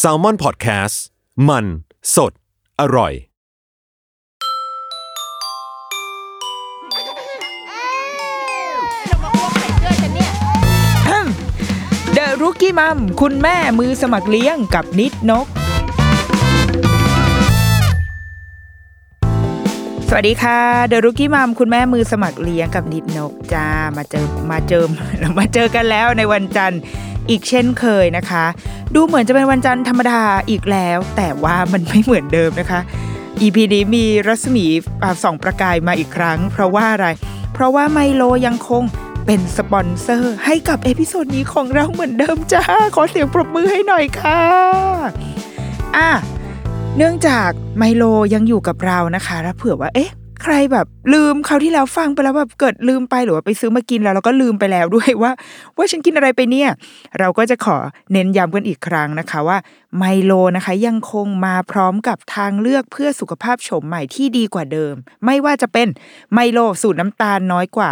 s a l ม o n PODCAST มัน สด อร่อยเดรุกี้มัมคุณแม่มือสมัครเลี้ยงกับนิดนก สวัสดีค่ะ The Rookie Mom คุณแม่มือสมัครเลี้ยงกับนิดนกจ้ามาเจอมาเจอมาเจอกันแล้วในวันจันทร์อีกเช่นเคยนะคะ ดูเหมือนจะเป็นวันจันทร์ธรรมดาอีกแล้ว แต่ว่ามันไม่เหมือนเดิมนะคะ EP นี้มีรัศมีสองประกายมาอีกครั้ง เพราะว่าอะไร เพราะว่าไมโลยังคงเป็นสปอนเซอร์ให้กับ episode นี้ของเราเหมือนเดิมจ้า ขอเสียงปรบมือให้หน่อยค่ะอะ เนื่องจากไมโลยังอยู่กับเรานะคะแล้วเผื่อว่าเอ๊ะใครแบบลืมคราวที่แล้วฟังไปแล้วแบบเกิดลืมไปหรือว่าไปซื้อมากินแล้วเราก็ลืมไปแล้วด้วยว่า ว่าฉันกินอะไรไปเนี่ย เราก็จะขอเน้นย้ำกันอีกครั้งนะคะว่าไมโลนะคะยังคงมาพร้อมกับทางเลือกเพื่อสุขภาพโฉมใหม่ที่ดีกว่าเดิม ไม่ว่าจะเป็นไมโลสูตรน้ำตาลน้อยกว่า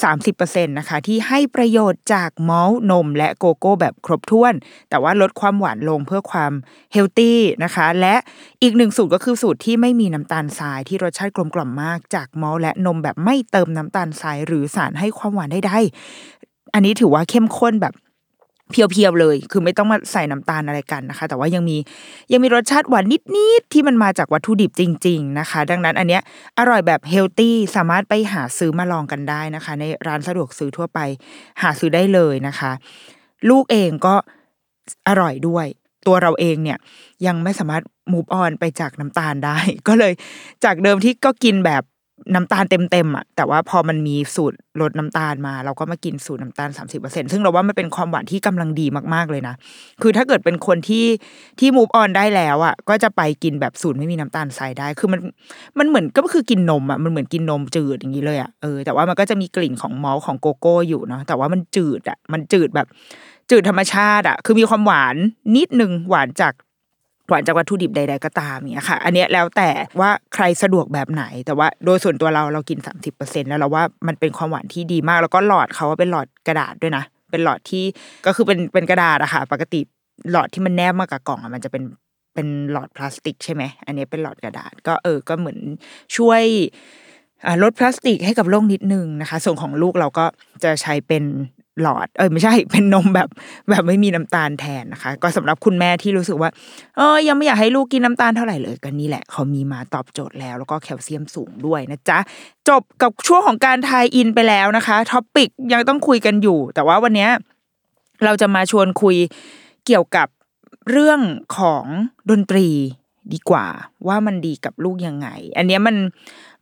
30%นะคะที่ให้ประโยชน์จากมอลนม และโกโก้แบบครบถ้วน แต่ว่าลดความหวานลงเพื่อความเฮลตี้นะคะ และอีกหนึ่งสูตรก็คือสูตรที่ไม่มีน้ำตาลทรายที่รสชาติกลมกล่อมมากจากมอลและนมแบบไม่เติมน้ำตาลทรายหรือสารให้ความหวานใดๆอันนี้ถือว่าเข้มข้นแบบ เพียวๆเลย คือไม่ต้องมาใส่น้ำตาลอะไรกันนะคะ แต่ว่ายังมียังมีรสชาติหวานนิดๆที่มันมาจากวัตถุดิบจริง ๆนะคะ ดังนั้นอันเนี้ยอร่อยแบบเฮลตี้สามารถไปหาซื้อมาลองกันได้นะคะ ในร้านสะดวกซื้อทั่วไป หาซื้อได้เลยนะคะ ลูกเองก็อร่อยด้วย ตัวเราเองเนี่ยยังไม่สามารถมูฟออนไปจากน้ำตาลได้ ก็เลยจากเดิมที่ก็กินแบบ น้ำตาลเต็มๆอะแต่ว่าพอมันมีสูตรลดน้ำตาลมา เราก็มากินสูตรน้ำตาล30%ซึ่งเราว่ามันเป็นความหวานที่กำลังดีมากๆเลยนะ คือถ้าเกิดเป็นคนที่ที่มูฟออนได้แล้วอะก็จะไปกินแบบสูตรไม่มีน้ำตาลทรายได้ คือมันมันเหมือนก็คือกินนมอะมันเหมือนกินนมจืดอย่างนี้เลยอะเออแต่ว่ามันก็จะมีกลิ่นของมอลของโกโก้อยู่เนาะแต่ว่ามันจืดอะมันจืดแบบจืดธรรมชาติอะคือมีความหวานนิดนึงหวานจาก หวานจากวัตถุดิบใด ๆก็ตามเนี่ยค่ะ อันนี้แล้วแต่ว่าใครสะดวกแบบไหน แต่ว่าโดยส่วนตัวเราเรากิน 30%แล้วเราว่ามันเป็นความหวานที่ดีมาก แล้วก็หลอดเขาว่าเป็นหลอดกระดาษด้วยนะ เป็นหลอดที่ก็คือเป็นเป็นกระดาษอะค่ะ ปกติหลอดที่มันแนบมากับกล่องอะมันจะเป็นเป็นหลอดพลาสติกใช่ไหม อันนี้เป็นหลอดกระดาษ ก็เออ ก็เหมือนช่วยลดพลาสติกให้กับโลกนิดนึงนะคะ ส่วนของลูกเราก็จะใช้เป็น หลอด เออไม่ใช่เป็นนมแบบแบบไม่มีน้ำตาลแทนนะคะ ก็สำหรับคุณแม่ที่รู้สึกว่า เออยังไม่อยากให้ลูกกินน้ำตาลเท่าไหร่เลยก็นี่แหละเขามีมาตอบโจทย์แล้ว แล้วก็แคลเซียมสูงด้วยนะจ๊ะจบกับช่วงของการทายอินไปแล้วนะคะท็อปปิกยังต้องคุยกันอยู่ แต่ว่าวันนี้เราจะมาชวนคุยเกี่ยวกับเรื่องของดนตรี ดีกว่า ว่ามันดีกับลูกยังไง อันนี้มัน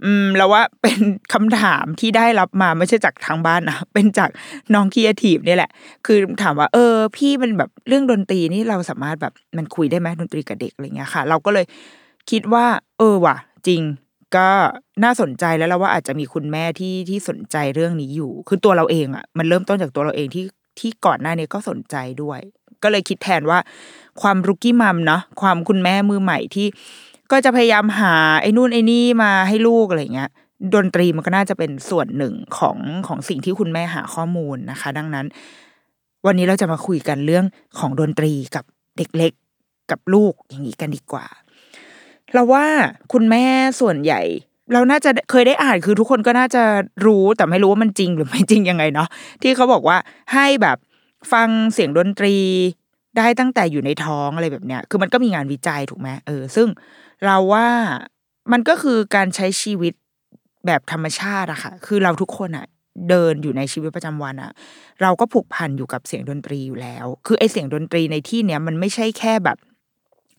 อืมเราว่าเป็นคำถามที่ได้รับมาไม่ใช่จากทางบ้านนะเป็นจากน้องคียทีฟนี่แหละ คือถามว่า เออ พี่มันแบบเรื่องดนตรีนี่เราสามารถแบบมันคุยได้ไหมดนตรีกับเด็กอะไรเงี้ยค่ะ เราก็เลยคิดว่า เออว่ะ จริงก็น่าสนใจแล้วเราว่าอาจจะมีคุณแม่ที่ที่สนใจเรื่องนี้อยู่ คือตัวเราเองอะ มันเริ่มต้นจากตัวเราเองที่ที่ก่อนหน้านี้ก็สนใจด้วย ก็เลยคิดแทนว่า ความรุกี้มัมเนาะความคุณแม่มือใหม่ที่ ก็จะพยายามหาไอ้นู่นไอ้นี่มาให้ลูกอะไรเงี้ยดนตรีมันก็น่าจะเป็นส่วนหนึ่งของของสิ่งที่คุณแม่หาข้อมูลนะคะ ดังนั้น วันนี้เราจะมาคุยกันเรื่องของดนตรีกับเด็กเล็กกับลูกอย่างนี้กันดีกว่า เราว่าคุณแม่ส่วนใหญ่ เราน่าจะเคยได้อ่านคือทุกคนก็น่าจะรู้แต่ไม่รู้ว่ามันจริงหรือไม่จริงยังไงเนาะที่เขาบอกว่าให้แบบฟังเสียงดนตรี ได้ตั้งแต่อยู่ในท้องอะไรแบบเนี้ย คือมันก็มีงานวิจัยถูกไหมเออ ซึ่งเราว่ามันก็คือการใช้ชีวิตแบบธรรมชาติอะค่ะ คือเราทุกคนอะเดินอยู่ในชีวิตประจำวันอะเราก็ผูกพันอยู่กับเสียงดนตรีอยู่แล้ว คือไอเสียงดนตรีในที่เนี้ยมันไม่ใช่แค่แบบ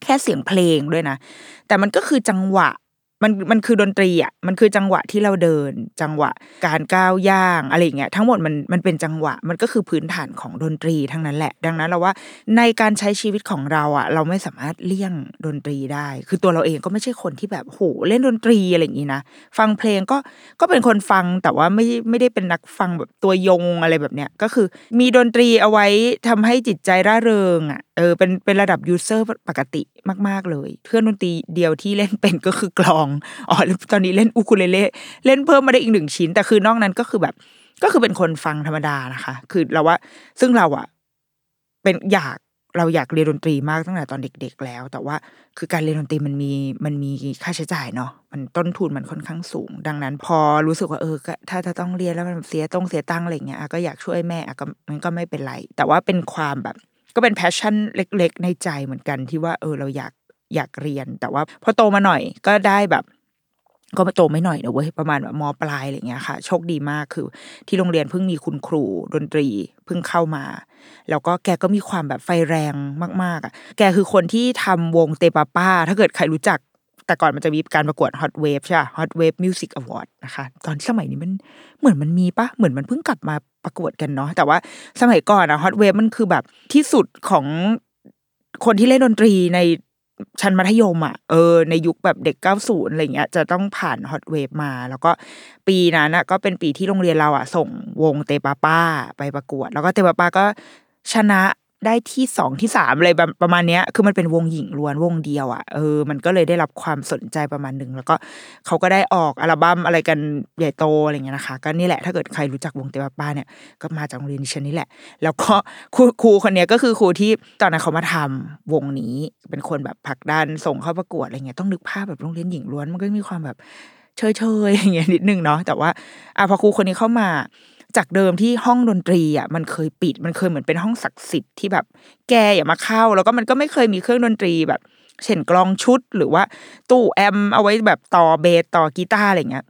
แค่เสียงเพลงด้วยนะ แต่มันก็คือจังหวะ มันมันคือดนตรีอะมันคือจังหวะที่เราเดิน จังหวะการก้าวย่างอะไรอย่างเงี้ยทั้งหมดมันมันเป็นจังหวะมันก็คือพื้นฐานของดนตรีทั้งนั้นแหละ ดังนั้นเราว่าในการใช้ชีวิตของเราอะ เราไม่สามารถเลี่ยงดนตรีได้ คือตัวเราเองก็ไม่ใช่คนที่แบบโหเล่นดนตรีอะไรอย่างงี้นะฟังเพลงก็ก็เป็นคนฟังแต่ว่าไม่ไม่ได้เป็นนักฟังแบบตัวยงอะไรแบบเนี้ยก็คือมีดนตรีเอาไว้ทำให้จิตใจร่าเริงอะเออเป็นเป็นระดับ user ปกติ มาก ๆเลย เครื่องดนตรีเดียวที่เล่นเป็นก็คือกลองอ๋อตอนนี้เล่นอูคูเลเล่เล่นเพิ่มมาได้อีกหนึ่งชิ้น แต่คือนอกนั้นก็คือแบบ ก็คือเป็นคนฟังธรรมดานะคะ คือเราว่า ซึ่งเราอะเป็นอยากเราอยากเรียนดนตรีมากตั้งแต่ตอนเด็ก ๆ แล้ว แต่ว่าคือการเรียนดนตรีมันมีมันมีค่าใช้จ่ายเนาะมันต้นทุนมันค่อนข้างสูง ดังนั้น พอรู้สึกว่าเออถ้าจะต้องเรียนแล้วมันเสียต้องเสียตังค์อะไรเงี้ยก็อยากช่วยแม่ก็มันก็ไม่เป็นไร แต่ว่าเป็นความแบบ ก็เป็น passion เล็ก ๆ ในใจเหมือนกันที่ว่าเออเราอยากอยากเรียน แต่ว่าพอโตมาหน่อยก็ได้แบบก็โตไม่หน่อยนะเว้ยประมาณแบบมปลายอะไรเงี้ยค่ะ โชคดีมากคือ ที่โรงเรียนเพิ่งมีคุณครูดนตรีเพิ่งเข้ามา แล้วก็แกก็มีความแบบไฟแรงมาก ๆอะแกคือคนที่ทำวงเตปาป้า ถ้าเกิดใครรู้จัก แต่ก่อนมันจะมีการประกวด Hot Wave ใช่ Hot Wave Music Award นะคะ ตอนสมัยนี้มันเหมือนมันมีปะเหมือนมันเพิ่งกลับมาประกวดกันเนาะแต่ว่าสมัยก่อนอะ Hot Wave มันคือแบบที่สุดของคนที่เล่นดนตรีในชั้นมัธยมอะเออในยุคแบบเด็กเก้าศูนย์อะไรเงี้ยจะต้องผ่านฮอตเวฟมา แล้วก็ปีนั้นอะก็เป็นปีที่โรงเรียนเราอะส่งวงเตปาป้าไปประกวด แล้วก็เตปาป้าก็ชนะ ได้ที่สองที่สามอะไรประมาณเนี้ย คือมันเป็นวงหญิงล้วนวงเดียวอะเออมันก็เลยได้รับความสนใจประมาณหนึ่งแล้วก็เขาก็ได้ออกอัลบั้มอะไรกันใหญ่โตอะไรเงี้ยนะคะ ก็นี่แหละถ้าเกิดใครรู้จักวงเตปาป้าเนี่ยก็มาจากโรงเรียนดิฉันนี่แหละ แล้วก็ครูครูคนนี้ก็คือครูที่ตอนนั้นเขามาทำวงนี้เป็นคนแบบผลักดันส่งเข้าประกวดอะไรเงี้ยต้องนึกภาพแบบโรงเรียนหญิงล้วนมันก็มีความแบบเชยเชยอย่างเงี้ยนิดนึงเนาะแต่ว่าอะพอครูคนนี้เข้ามา จากเดิมที่ห้องดนตรีอะมันเคยปิด มันเคยเหมือนเป็นห้องศักดิ์สิทธิ์ที่แบบ แกอย่ามาเข้า แล้วก็มันก็ไม่เคยมีเครื่องดนตรีแบบ เช่นกลองชุดหรือว่าตู้แอมเอาไว้แบบต่อเบสต่อกีตาร์อะไรเงี้ย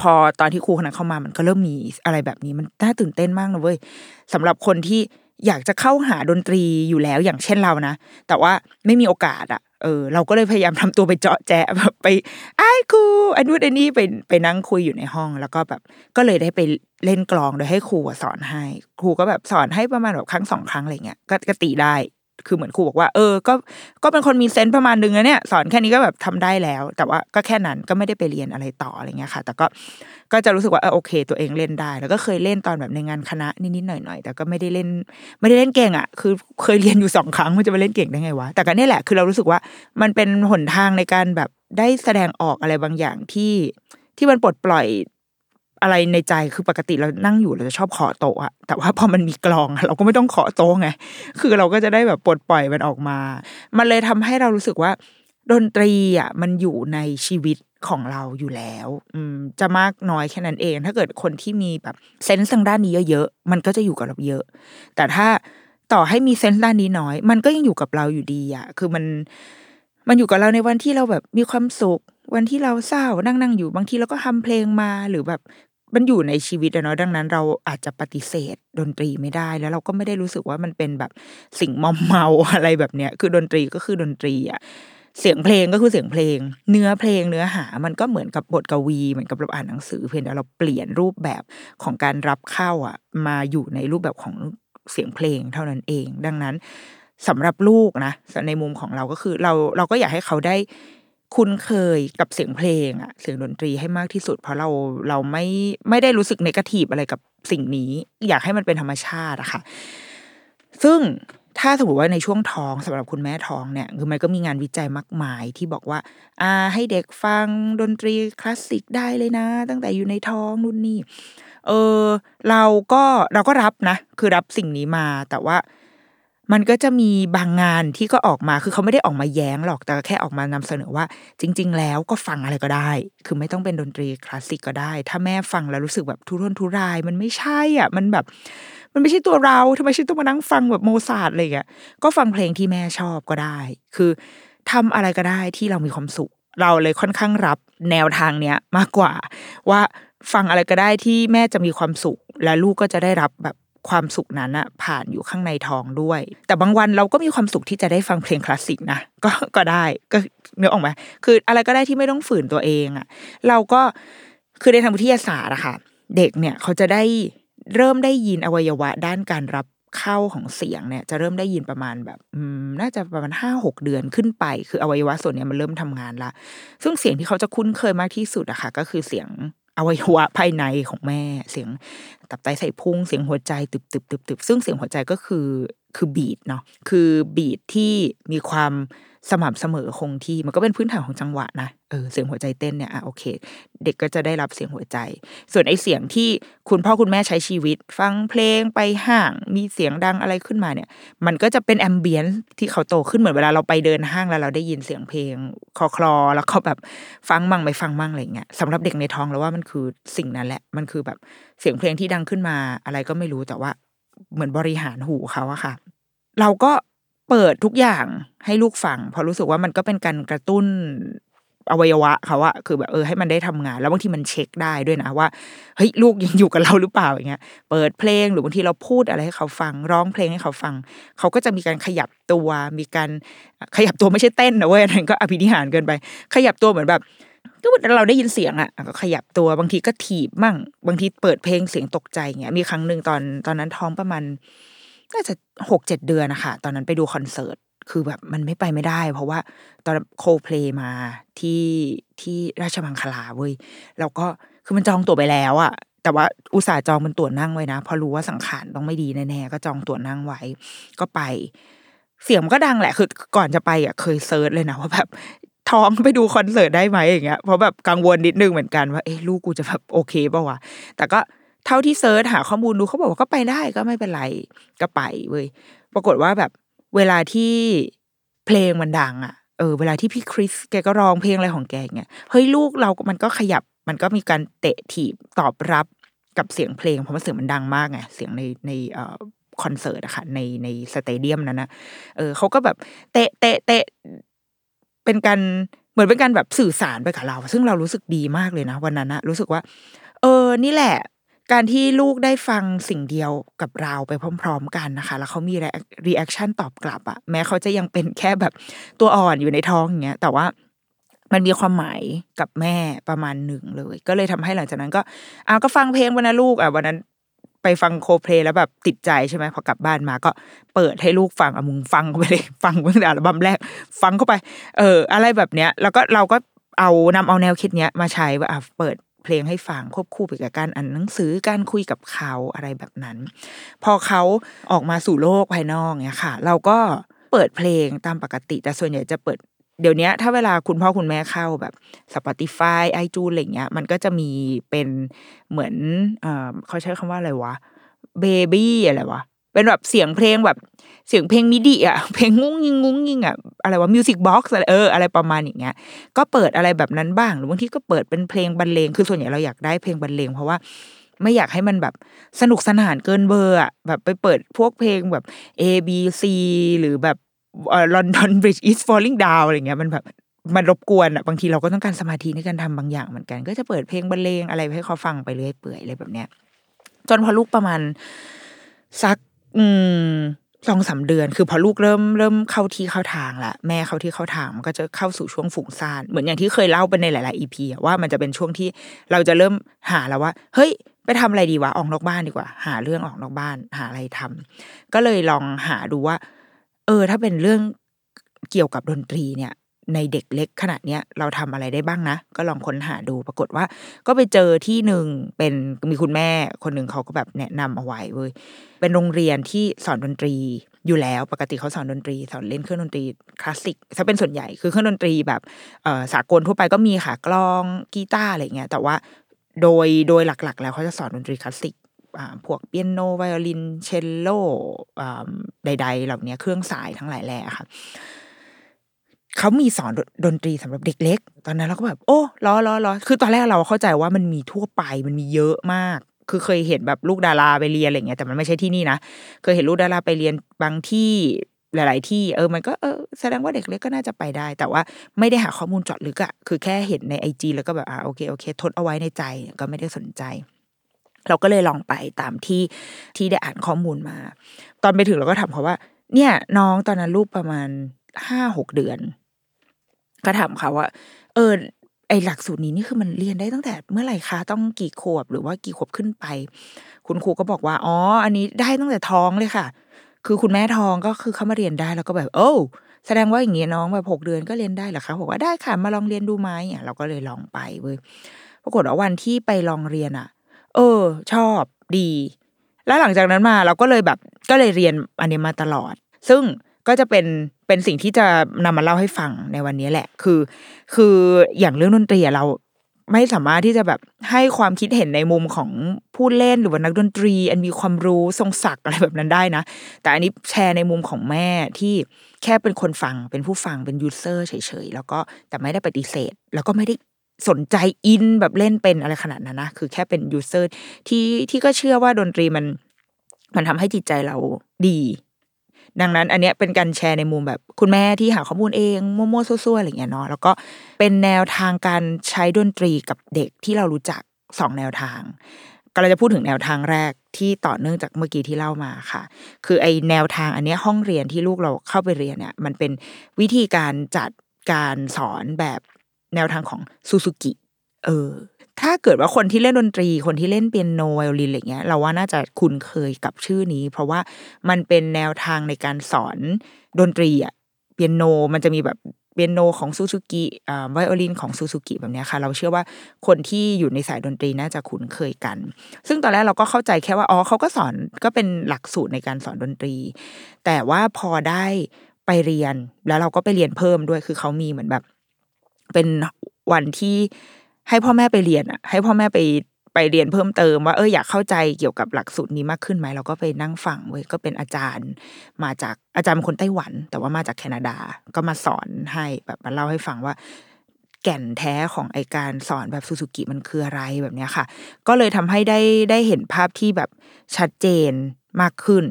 พอตอนที่ครูคนนั้นเข้ามามันก็เริ่มมีอะไรแบบนี้มันน่าตื่นเต้นมากนะเว้ยสำหรับคนที่อยากจะเข้าหาดนตรีอยู่แล้วอย่างเช่นเรานะแต่ว่าไม่มีโอกาสอะ เออเราก็เลยพยายามทำตัวไปเจาะแจะแบบไปไอ้ครูอันนู้นอันนี้ไปไปนั่งคุยอยู่ในห้อง แล้วก็แบบก็เลยได้ไปเล่นกลองโดยให้ครูสอนให้ ครูก็แบบสอนให้ประมาณแบบครั้งสองครั้งอะไรเงี้ยก็ตีได้ คือเหมือนครูบอกว่า เออ ก็ก็เป็นคนมีเซนต์ประมาณนึงนะเนี่ย สอนแค่นี้ก็แบบทำได้แล้ว แต่ว่าก็แค่นั้นก็ไม่ได้ไปเรียนอะไรต่ออะไรเงี้ยค่ะ แต่ก็ก็จะรู้สึกว่าเออโอเค ตัวเองเล่นได้ แล้วก็เคยเล่นตอนแบบในงานคณะนิดๆหน่อยๆแต่ก็ไม่ได้เล่น ไม่ได้เล่นเก่งอะ คือเคยเรียนอยู่สองครั้งมันจะไปเล่นเก่งได้ไงวะแต่ก็นี่แหละคือเรารู้สึกว่ามันเป็นหนทางในการแบบได้แสดงออกอะไรบางอย่างที่ที่มันปลดปล่อย อะไรในใจคือปกติเรานั่งอยู่เราจะชอบขอโต๊ะอะแต่ว่าพอมันมีกลอง เราก็ไม่ต้องขอโต๊ะไง คือเราก็จะได้แบบปลดปล่อยมันออกมา มันเลยทำให้เรารู้สึกว่า ดนตรีอะมันอยู่ในชีวิตของเราอยู่แล้ว อืม จะมากน้อยแค่นั้นเอง ถ้าเกิดคนที่มีแบบเซนส์ทางด้านนี้เยอะๆ มันก็จะอยู่กับเราเยอะ แต่ถ้าต่อให้มีเซนส์ด้านนี้น้อย มันก็ยังอยู่กับเราอยู่ดีอะคือมัน มันอยู่กับเราในวันที่เราแบบมีความสุข วันที่เราเศร้านั่งนั่งอยู่ บางทีเราก็ทำเพลงมา หรือแบบ มันอยู่ในชีวิตอะเนาะดังนั้นเราอาจจะปฏิเสธดนตรีไม่ได้ แล้วเราก็ไม่ได้รู้สึกว่ามันเป็นแบบสิ่งมอมเมาอะไรแบบเนี้ย คือดนตรีก็คือดนตรีอะเสียงเพลงก็คือเสียงเพลง เนื้อเพลงเนื้อหามันก็เหมือนกับบทกวีเหมือนกับเราอ่านหนังสือเพียงแต่เราเปลี่ยนรูปแบบของการรับเข้าอะ มาอยู่ในรูปแบบของเสียงเพลงเท่านั้นเอง ดังนั้นสำหรับลูกนะในมุมของเราก็คือเราเราก็อยากให้เขาได้ คุ้นเคยกับเสียงเพลงอะเสียงดนตรีให้มากที่สุด เพราะเราเราไม่ไม่ได้รู้สึกในกาทีบอะไรกับสิ่งนี้ อยากให้มันเป็นธรรมชาติอะค่ะ ซึ่งถ้าสมมติว่าในช่วงท้องสำหรับคุณแม่ท้องเนี่ยคือมันก็มีงานวิจัยมากมายที่บอกว่า อ่า ให้เด็กฟังดนตรีคลาสสิกได้เลยนะ ตั้งแต่อยู่ในท้องนู่นนี่เออเราก็เราก็รับนะ คือรับสิ่งนี้มาแต่ว่า มันก็จะมีบางงานที่ก็ออกมาคือเขาไม่ได้ออกมาแย้งหรอกแต่แค่ออกมานำเสนอว่า จริง ๆ แล้วก็ฟังอะไรก็ได้ คือไม่ต้องเป็นดนตรีคลาสสิกก็ได้ ถ้าแม่ฟังแล้วรู้สึกแบบทุรนทุราย มันไม่ใช่อะ มันแบบ มันไม่ใช่ตัวเราทำไมฉันต้องมานั่งฟังแบบโมซาร์ทอะไรอย่างเงี้ยก็ฟังเพลงที่แม่ชอบก็ได้ คือทำอะไรก็ได้ที่เรามีความสุข เราเลยค่อนข้างรับแนวทางเนี้ยมากกว่า ว่าฟังอะไรก็ได้ที่แม่จะมีความสุข และลูกก็จะได้รับแบบ ความสุขนั้นอะผ่านอยู่ข้างในท้องด้วย แต่บางวันเราก็มีความสุขที่จะได้ฟังเพลงคลาสสิกนะก็ก็ได้ก็เนื้อออกไหมคืออะไรก็ได้ที่ไม่ต้องฝืนตัวเองอะเราก็คือในทางวิทยาศาสตร์อะค่ะ เด็กเนี่ยเขาจะได้เริ่มได้ยินอวัยวะด้านการรับเข้าของเสียงเนี่ยจะเริ่มได้ยินประมาณแบบน่าจะประมาณห้าหกเดือนขึ้นไป คืออวัยวะส่วนเนี้ยมันเริ่มทำงานละซึ่งเสียงที่เขาจะคุ้นเคยมากที่สุดอะค่ะ ก็คือเสียง อวัยวะภายในของแม่ เสียงตับไตใส่พุงเสียงหัวใจตึบตึบตึบตึบซึ่งเสียงหัวใจก็คือคือบีดเนาะคือบีดที่มีความ สม่ำเสมอคงที่มันก็เป็นพื้นฐานของจังหวะนะเออเสียงหัวใจเต้นเนี่ยอะโอเค เด็กก็จะได้รับเสียงหัวใจ ส่วนไอเสียงที่คุณพ่อคุณแม่ใช้ชีวิต ฟังเพลงไปห้าง มีเสียงดังอะไรขึ้นมาเนี่ย มันก็จะเป็นแอมเบียนที่เขาโตขึ้นเหมือนเวลาเราไปเดินห้างแล้วเราได้ยินเสียงเพลงคลอคลอ แล้วก็แบบฟังมั่งไม่ฟังมั่งอะไรเงี้ยสำหรับเด็กในท้องแล้วว่ามันคือสิ่งนั้นแหละมันคือแบบเสียงเพลงที่ดังขึ้นมาอะไรก็ไม่รู้แต่ว่าเหมือนบริหารหูเขาอะค่ะ เราก็ เปิดทุกอย่างให้ลูกฟังเพราะรู้สึกว่ามันก็เป็นการกระตุ้นอวัยวะเขาอะคือแบบเออให้มันได้ทำงาน แล้วบางทีมันเช็คได้ด้วยนะว่าเฮ้ยลูกยังอยู่กับเราหรือเปล่าอย่างเงี้ย เปิดเพลงหรือบางทีเราพูดอะไรให้เขาฟัง ร้องเพลงให้เขาฟัง เขาก็จะมีการขยับตัว มีการขยับตัวไม่ใช่เต้นนะเว้ยนั่นก็อภินิหารเกินไป ขยับตัวเหมือนแบบก็เราได้ยินเสียงอะก็ขยับตัวบางทีก็ถีบมั่ง บางทีเปิดเพลงเสียงตกใจเงี้ยมีครั้งหนึ่งตอนตอนนั้นท้องประมาณ น่าจะหกเจ็ดเดือนนะคะตอนนั้นไปดูคอนเสิร์ตคือแบบมันไม่ไปไม่ได้ เพราะว่าตอนโคเพลมาที่ที่ราชมังคลาเว้ยแล้วก็คือมันจองตั๋วไปแล้วอะแต่ว่าอุตส่าห์จองเป็นตั๋วนั่งไว้นะพรารู้ว่าสังขารต้องไม่ดีแน่ๆก็จองตั๋วนั่งไว้ ก็ไป เสียงมันก็ดังแหละคือก่อนจะไปอะเคย search เลยนะว่าแบบท้องไปดูคอนเสิร์ตได้ไหมอย่างเงี้ยเพราะแบบกังวลนิดนึงเหมือนกันว่าเอ๊ะลูกกูจะแบบโอเคป่าวะแต่ก็ เท่าที่ search หาข้อมูลดูเขาบอกว่าก็ไปได้ก็ไม่เป็นไรก็ไปเว้ยปรากฏว่าแบบเวลาที่เพลงมันดังอะเออเวลาที่พี่คริสแกก็ร้องเพลงอะไรของแกเงี้ยเฮ้ยลูกเรามันก็ขยับมันก็มีการเตะถีบตอบรับกับเสียงเพลงเพราะว่าเสียงมันดังมากไงเสียงในในเอ่อคอนเสิร์ตอะค่ะในใน stadium นั้นนะเออเขาก็แบบเตะเตะเตะเป็นการเหมือนเป็นการแบบสื่อสารไปกับเรา ซึ่งเรารู้สึกดีมากเลยนะ วันนั้นนะรู้สึกว่า เออ นี่แหละ การที่ลูกได้ฟังสิ่งเดียวกับเราไปพร้อม ๆ กันนะคะ แล้วเขามี reaction ตอบกลับอะแม้เขาจะยังเป็นแค่แบบตัวอ่อนอยู่ในท้องอย่างเงี้ย แต่ว่ามันมีความหมายกับแม่ประมาณหนึ่งเลย ก็เลยทำให้หลังจากนั้นก็อ้าวก็ฟังเพลงวันนั้นลูกอะวันนั้นไปฟังโคเพลแล้วแบบติดใจใช่ไหมพอกลับบ้านมาก็เปิดให้ลูกฟังอะมึงฟังเข้าไปเลยฟังตั้งแต่อัลบั้มแรก ฟังเข้าไป เออ อะไรแบบเนี้ย แล้วก็เราก็เอานำเอาแนวคิดเนี้ยมาใช้ว่าอะเปิด เพลงให้ฟังควบคู่ไปกับการอ่านหนังสือการคุยกับเขาอะไรแบบนั้น พอเขาออกมาสู่โลกภายนอกเนี้ยค่ะ เราก็เปิดเพลงตามปกติ แต่ส่วนใหญ่จะเปิดเดี๋ยวนี้ถ้าเวลาคุณพ่อคุณแม่เข้าแบบ Spotify ไอจูนอะไรเงี้ย มันก็จะมีเป็นเหมือนเออเขาใช้คำว่าอะไรวะ baby อะไรวะ เป็นแบบเสียงเพลงแบบเสียงเพลง MIDI อะเพลงงุ้งยิงงุ้งยิงอะอะไรวะ music box อะไรเอออะไรประมาณอย่างเงี้ยก็เปิดอะไรแบบนั้นบ้าง หรือบางทีก็เปิดเป็นเพลงบรรเลงคือส่วนใหญ่เราอยากได้เพลงบรรเลงเพราะว่าไม่อยากให้มันแบบสนุกสนานเกินเบอร์อะแบบไปเปิดพวกเพลงแบบ A B C หรือแบบลอนดอนบริดจ์ is falling down อะไรเงี้ยมันแบบมันรบกวนอะบางทีเราก็ต้องการสมาธิในการทำบางอย่างเหมือนกัน ก็จะเปิดเพลงบรรเลงอะไรให้เขาฟังไปเรื่อยเปื่อยอะไรแบบเนี้ยจนพอลูกประมาณสัก อืมสองสาเดือน คือพอลูกเริ่มเริ่มเข้าที่เข้าทางละแม่เข้าที่เข้าทางมันก็จะเข้าสู่ช่วงฝูงซ่านเหมือนอย่างที่เคยเล่าไปในหลาย ๆ อีพีว่ามันจะเป็นช่วงที่เราจะเริ่มหาแล้วว่า เฮ้ย ไปทำอะไรดีวะออกนอกบ้านดีกว่า หาเรื่องออกนอกบ้าน หาอะไรทำก็เลยลองหาดูว่า เออ ถ้าเป็นเรื่องเกี่ยวกับดนตรีเนี่ย ในเด็กเล็กขนาดเนี้ยเราทำอะไรได้บ้างนะ ก็ลองค้นหาดูปรากฏว่า ก็ไปเจอที่หนึ่งเป็นมีคุณแม่คนหนึ่งเขาก็แบบแนะนำเอาไว้เว้ยเป็นโรงเรียนที่สอนดนตรีอยู่แล้วปกติเขาสอนดนตรี สอนเล่นเครื่องดนตรีคลาสสิกถ้าเป็นส่วนใหญ่คือเครื่องดนตรีแบบเสากลทั่วไปก็มีค่ะกลองกีตาร์อะไรเงี้ยแต่ว่าโดยโดยหลักๆ แล้วเขาจะสอนดนตรีคลาสสิกพวกเปียโนไวโอลินเชลโลใด ๆ เหล่านี้เครื่องสายทั้งหลายแหล่ค่ะ เขามีสอนดนตรีสำหรับเด็กเล็ก ตอนนั้นเราก็แบบ โอ้ล้อล้อล้อคือตอนแรกเราเข้าใจว่ามันมีทั่วไปมันมีเยอะมาก คือเคยเห็นแบบลูกดาราไปเรียนอะไรเงี้ยแต่มันไม่ใช่ที่นี่นะเคยเห็นลูกดาราไปเรียนบางที่หลาย ๆ ที่เออมันก็เออแสดงว่าเด็กเล็กก็น่าจะไปได้ แต่ว่าไม่ได้หาข้อมูลเจาะลึกอะคือแค่เห็นในไอจีแล้วก็แบบอ่าโอเคโอเค ทดเอาไว้ในใจก็ไม่ได้สนใจ เราก็เลยลองไปตามที่ที่ได้อ่านข้อมูลมา ตอนไปถึงเราก็ถามเขาว่า เนี่ยน้องตอนนั้นลูกประมาณห้าหกเดือน ก็ถามเขาว่า เออ ไอหลักสูตรนี้นี่คือมันเรียนได้ตั้งแต่เมื่อไหร่คะต้องกี่ขวบหรือว่ากี่ขวบขึ้นไป คุณครูก็บอกว่าอ๋อ อันนี้ได้ตั้งแต่ท้องเลยค่ะ คือคุณแม่ท้องก็คือเข้ามาเรียนได้แล้วก็แบบ โอ้แสดงว่าอย่างเงี้ยน้องแบบหกเดือนก็เรียนได้เหรอคะบอกว่าได้ค่ะ มาลองเรียนดูไหมอะเราก็เลยลองไปเว้ยปรากฏว่าวันที่ไปลองเรียนอะ เออ ชอบดี แล้วหลังจากนั้นมาเราก็เลยแบบก็เลยเรียนอันนี้มาตลอด ซึ่ง ก็จะเป็นเป็นสิ่งที่จะนำมาเล่าให้ฟังในวันนี้แหละ คือ คืออย่างเรื่องดนตรีเราไม่สามารถที่จะแบบให้ความคิดเห็นในมุมของผู้เล่นหรือว่านักดนตรี อันมีความรู้ทรงศักดิ์อะไรแบบนั้นได้นะ แต่อันนี้แชร์ในมุมของแม่ที่แค่เป็นคนฟังเป็นผู้ฟังเป็น user เฉยๆแล้วก็แต่ไม่ได้ปฏิเสธ แล้วก็ไม่ได้สนใจอินแบบเล่นเป็นอะไรขนาดนั้นนะคือแค่เป็น user ที่ที่ก็เชื่อว่าดนตรีมัน มันทำให้จิตใจเราดี ดังนั้นอันเนี้ยเป็นการแชร์ในมุมแบบคุณแม่ที่หาข้อมูลเองมั่วๆซั่วๆอะไรเงี้ยเนาะแล้วก็เป็นแนวทางการใช้ดนตรีกับเด็กที่เรารู้จักสองแนวทางก็เราจะพูดถึงแนวทางแรกที่ต่อเนื่องจากเมื่อกี้ที่เล่ามาค่ะ คือไอแนวทางอันเนี้ยห้องเรียนที่ลูกเราเข้าไปเรียนเนี่ยมันเป็นวิธีการจัดการสอนแบบแนวทางของซูซูกิเออ ถ้าเกิดว่าคนที่เล่นดนตรี คนที่เล่นเปียโนไวโอลินอะไรเงี้ย เราว่าน่าจะคุ้นเคยกับชื่อนี้ เพราะว่ามันเป็นแนวทางในการสอนดนตรีอะเปียโนมันจะมีแบบเปียโนของซูซูกิอ่าไวโอลินของซูซูกิแบบเนี้ยค่ะ เราเชื่อว่าคนที่อยู่ในสายดนตรีน่าจะคุ้นเคยกัน ซึ่งตอนแรกเราก็เข้าใจแค่ว่า อ๋อเขาก็สอนก็เป็นหลักสูตรในการสอนดนตรี แต่ว่าพอได้ไปเรียนแล้วเราก็ไปเรียนเพิ่มด้วย คือเขามีเหมือนแบบ เป็นวันที่ ให้พ่อแม่ไปเรียนอะ ให้พ่อแม่ไปไปเรียนเพิ่มเติมว่าเอออยากเข้าใจเกี่ยวกับหลักสูตรนี้มากขึ้นไหมเราก็ไปนั่งฟังเว้ยก็เป็นอาจารย์ มาจากอาจารย์เป็นคนไต้หวัน แต่ว่ามาจากแคนาดาก็มาสอนให้แบบมาเล่าให้ฟังว่า แก่นแท้ของไอการสอนแบบซูซูกิมันคืออะไรแบบเนี้ยค่ะ ก็เลยทำให้ได้ได้เห็นภาพที่แบบชัดเจนมากขึ้น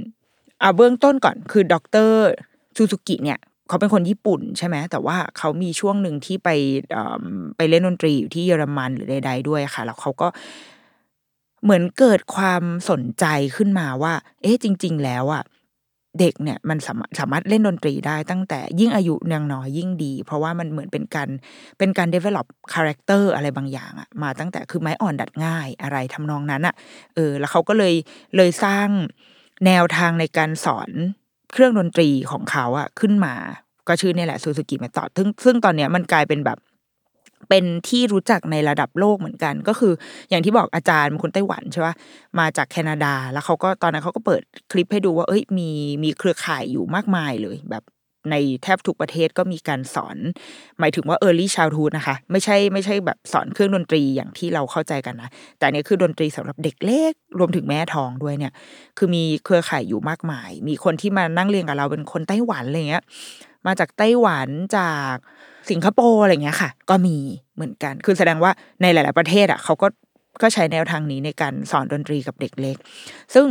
เอาเบื้องต้นก่อนคือดรซูซูกิเนี่ย เขาเป็นคนญี่ปุ่นใช่ไหมแต่ว่าเขามีช่วงหนึ่งที่ไปไปเล่นดนตรีอยู่ที่เยอรมันหรือใด ๆ ด้วยค่ะ แล้วเขาก็เหมือนเกิดความสนใจขึ้นมาว่า เอ๊ะจริง ๆ แล้วอะเด็กเนี่ยมันสามารถสามารถเล่นดนตรีได้ตั้งแต่ยิ่งอายุยังน้อยยิ่งดี เพราะว่ามันเหมือนเป็นการเป็นการ develop character อะไรบางอย่างอะมาตั้งแต่คือไม้อ่อนดัดง่ายอะไรทำนองนั้นอะเออ แล้วเขาก็เลยเลยสร้างแนวทางในการสอนเครื่องดนตรีของเขาอะขึ้นมา ก็ชื่อนี่แหละซูซูกิเมธอดซึ่งซึ่งตอนเนี้ยมันกลายเป็นแบบเป็นที่รู้จักในระดับโลกเหมือนกัน ก็คืออย่างที่บอกอาจารย์เป็นคนไต้หวันใช่ปะมาจากแคนาดา แล้วเขาก็ตอนนั้นเขาก็เปิดคลิปให้ดูว่า เอ้ยมีมีเครือข่ายอยู่มากมายเลย แบบในแทบทุกประเทศก็มีการสอน หมายถึงว่า early childhood นะคะ ไม่ใช่ไม่ใช่แบบสอนเครื่องดนตรีอย่างที่เราเข้าใจกันนะ แต่เนี้คือดนตรีสำหรับเด็กเล็กรวมถึงแม่ท้องด้วยเนี่ย คือมีเครือข่ายอยู่มากมาย มีคนที่มานั่งเรียนกับเราเป็นคนไต้หวันอะไรเงี้ย มาจากไต้หวันจากสิงคโปร์อะไรเงี้ยค่ะ ก็มีเหมือนกัน คือแสดงว่าในหลาย ๆประเทศอะเขาก็ก็ใช้แนวทางนี้ในการสอนดนตรีกับเด็กเล็ก ซึ่ง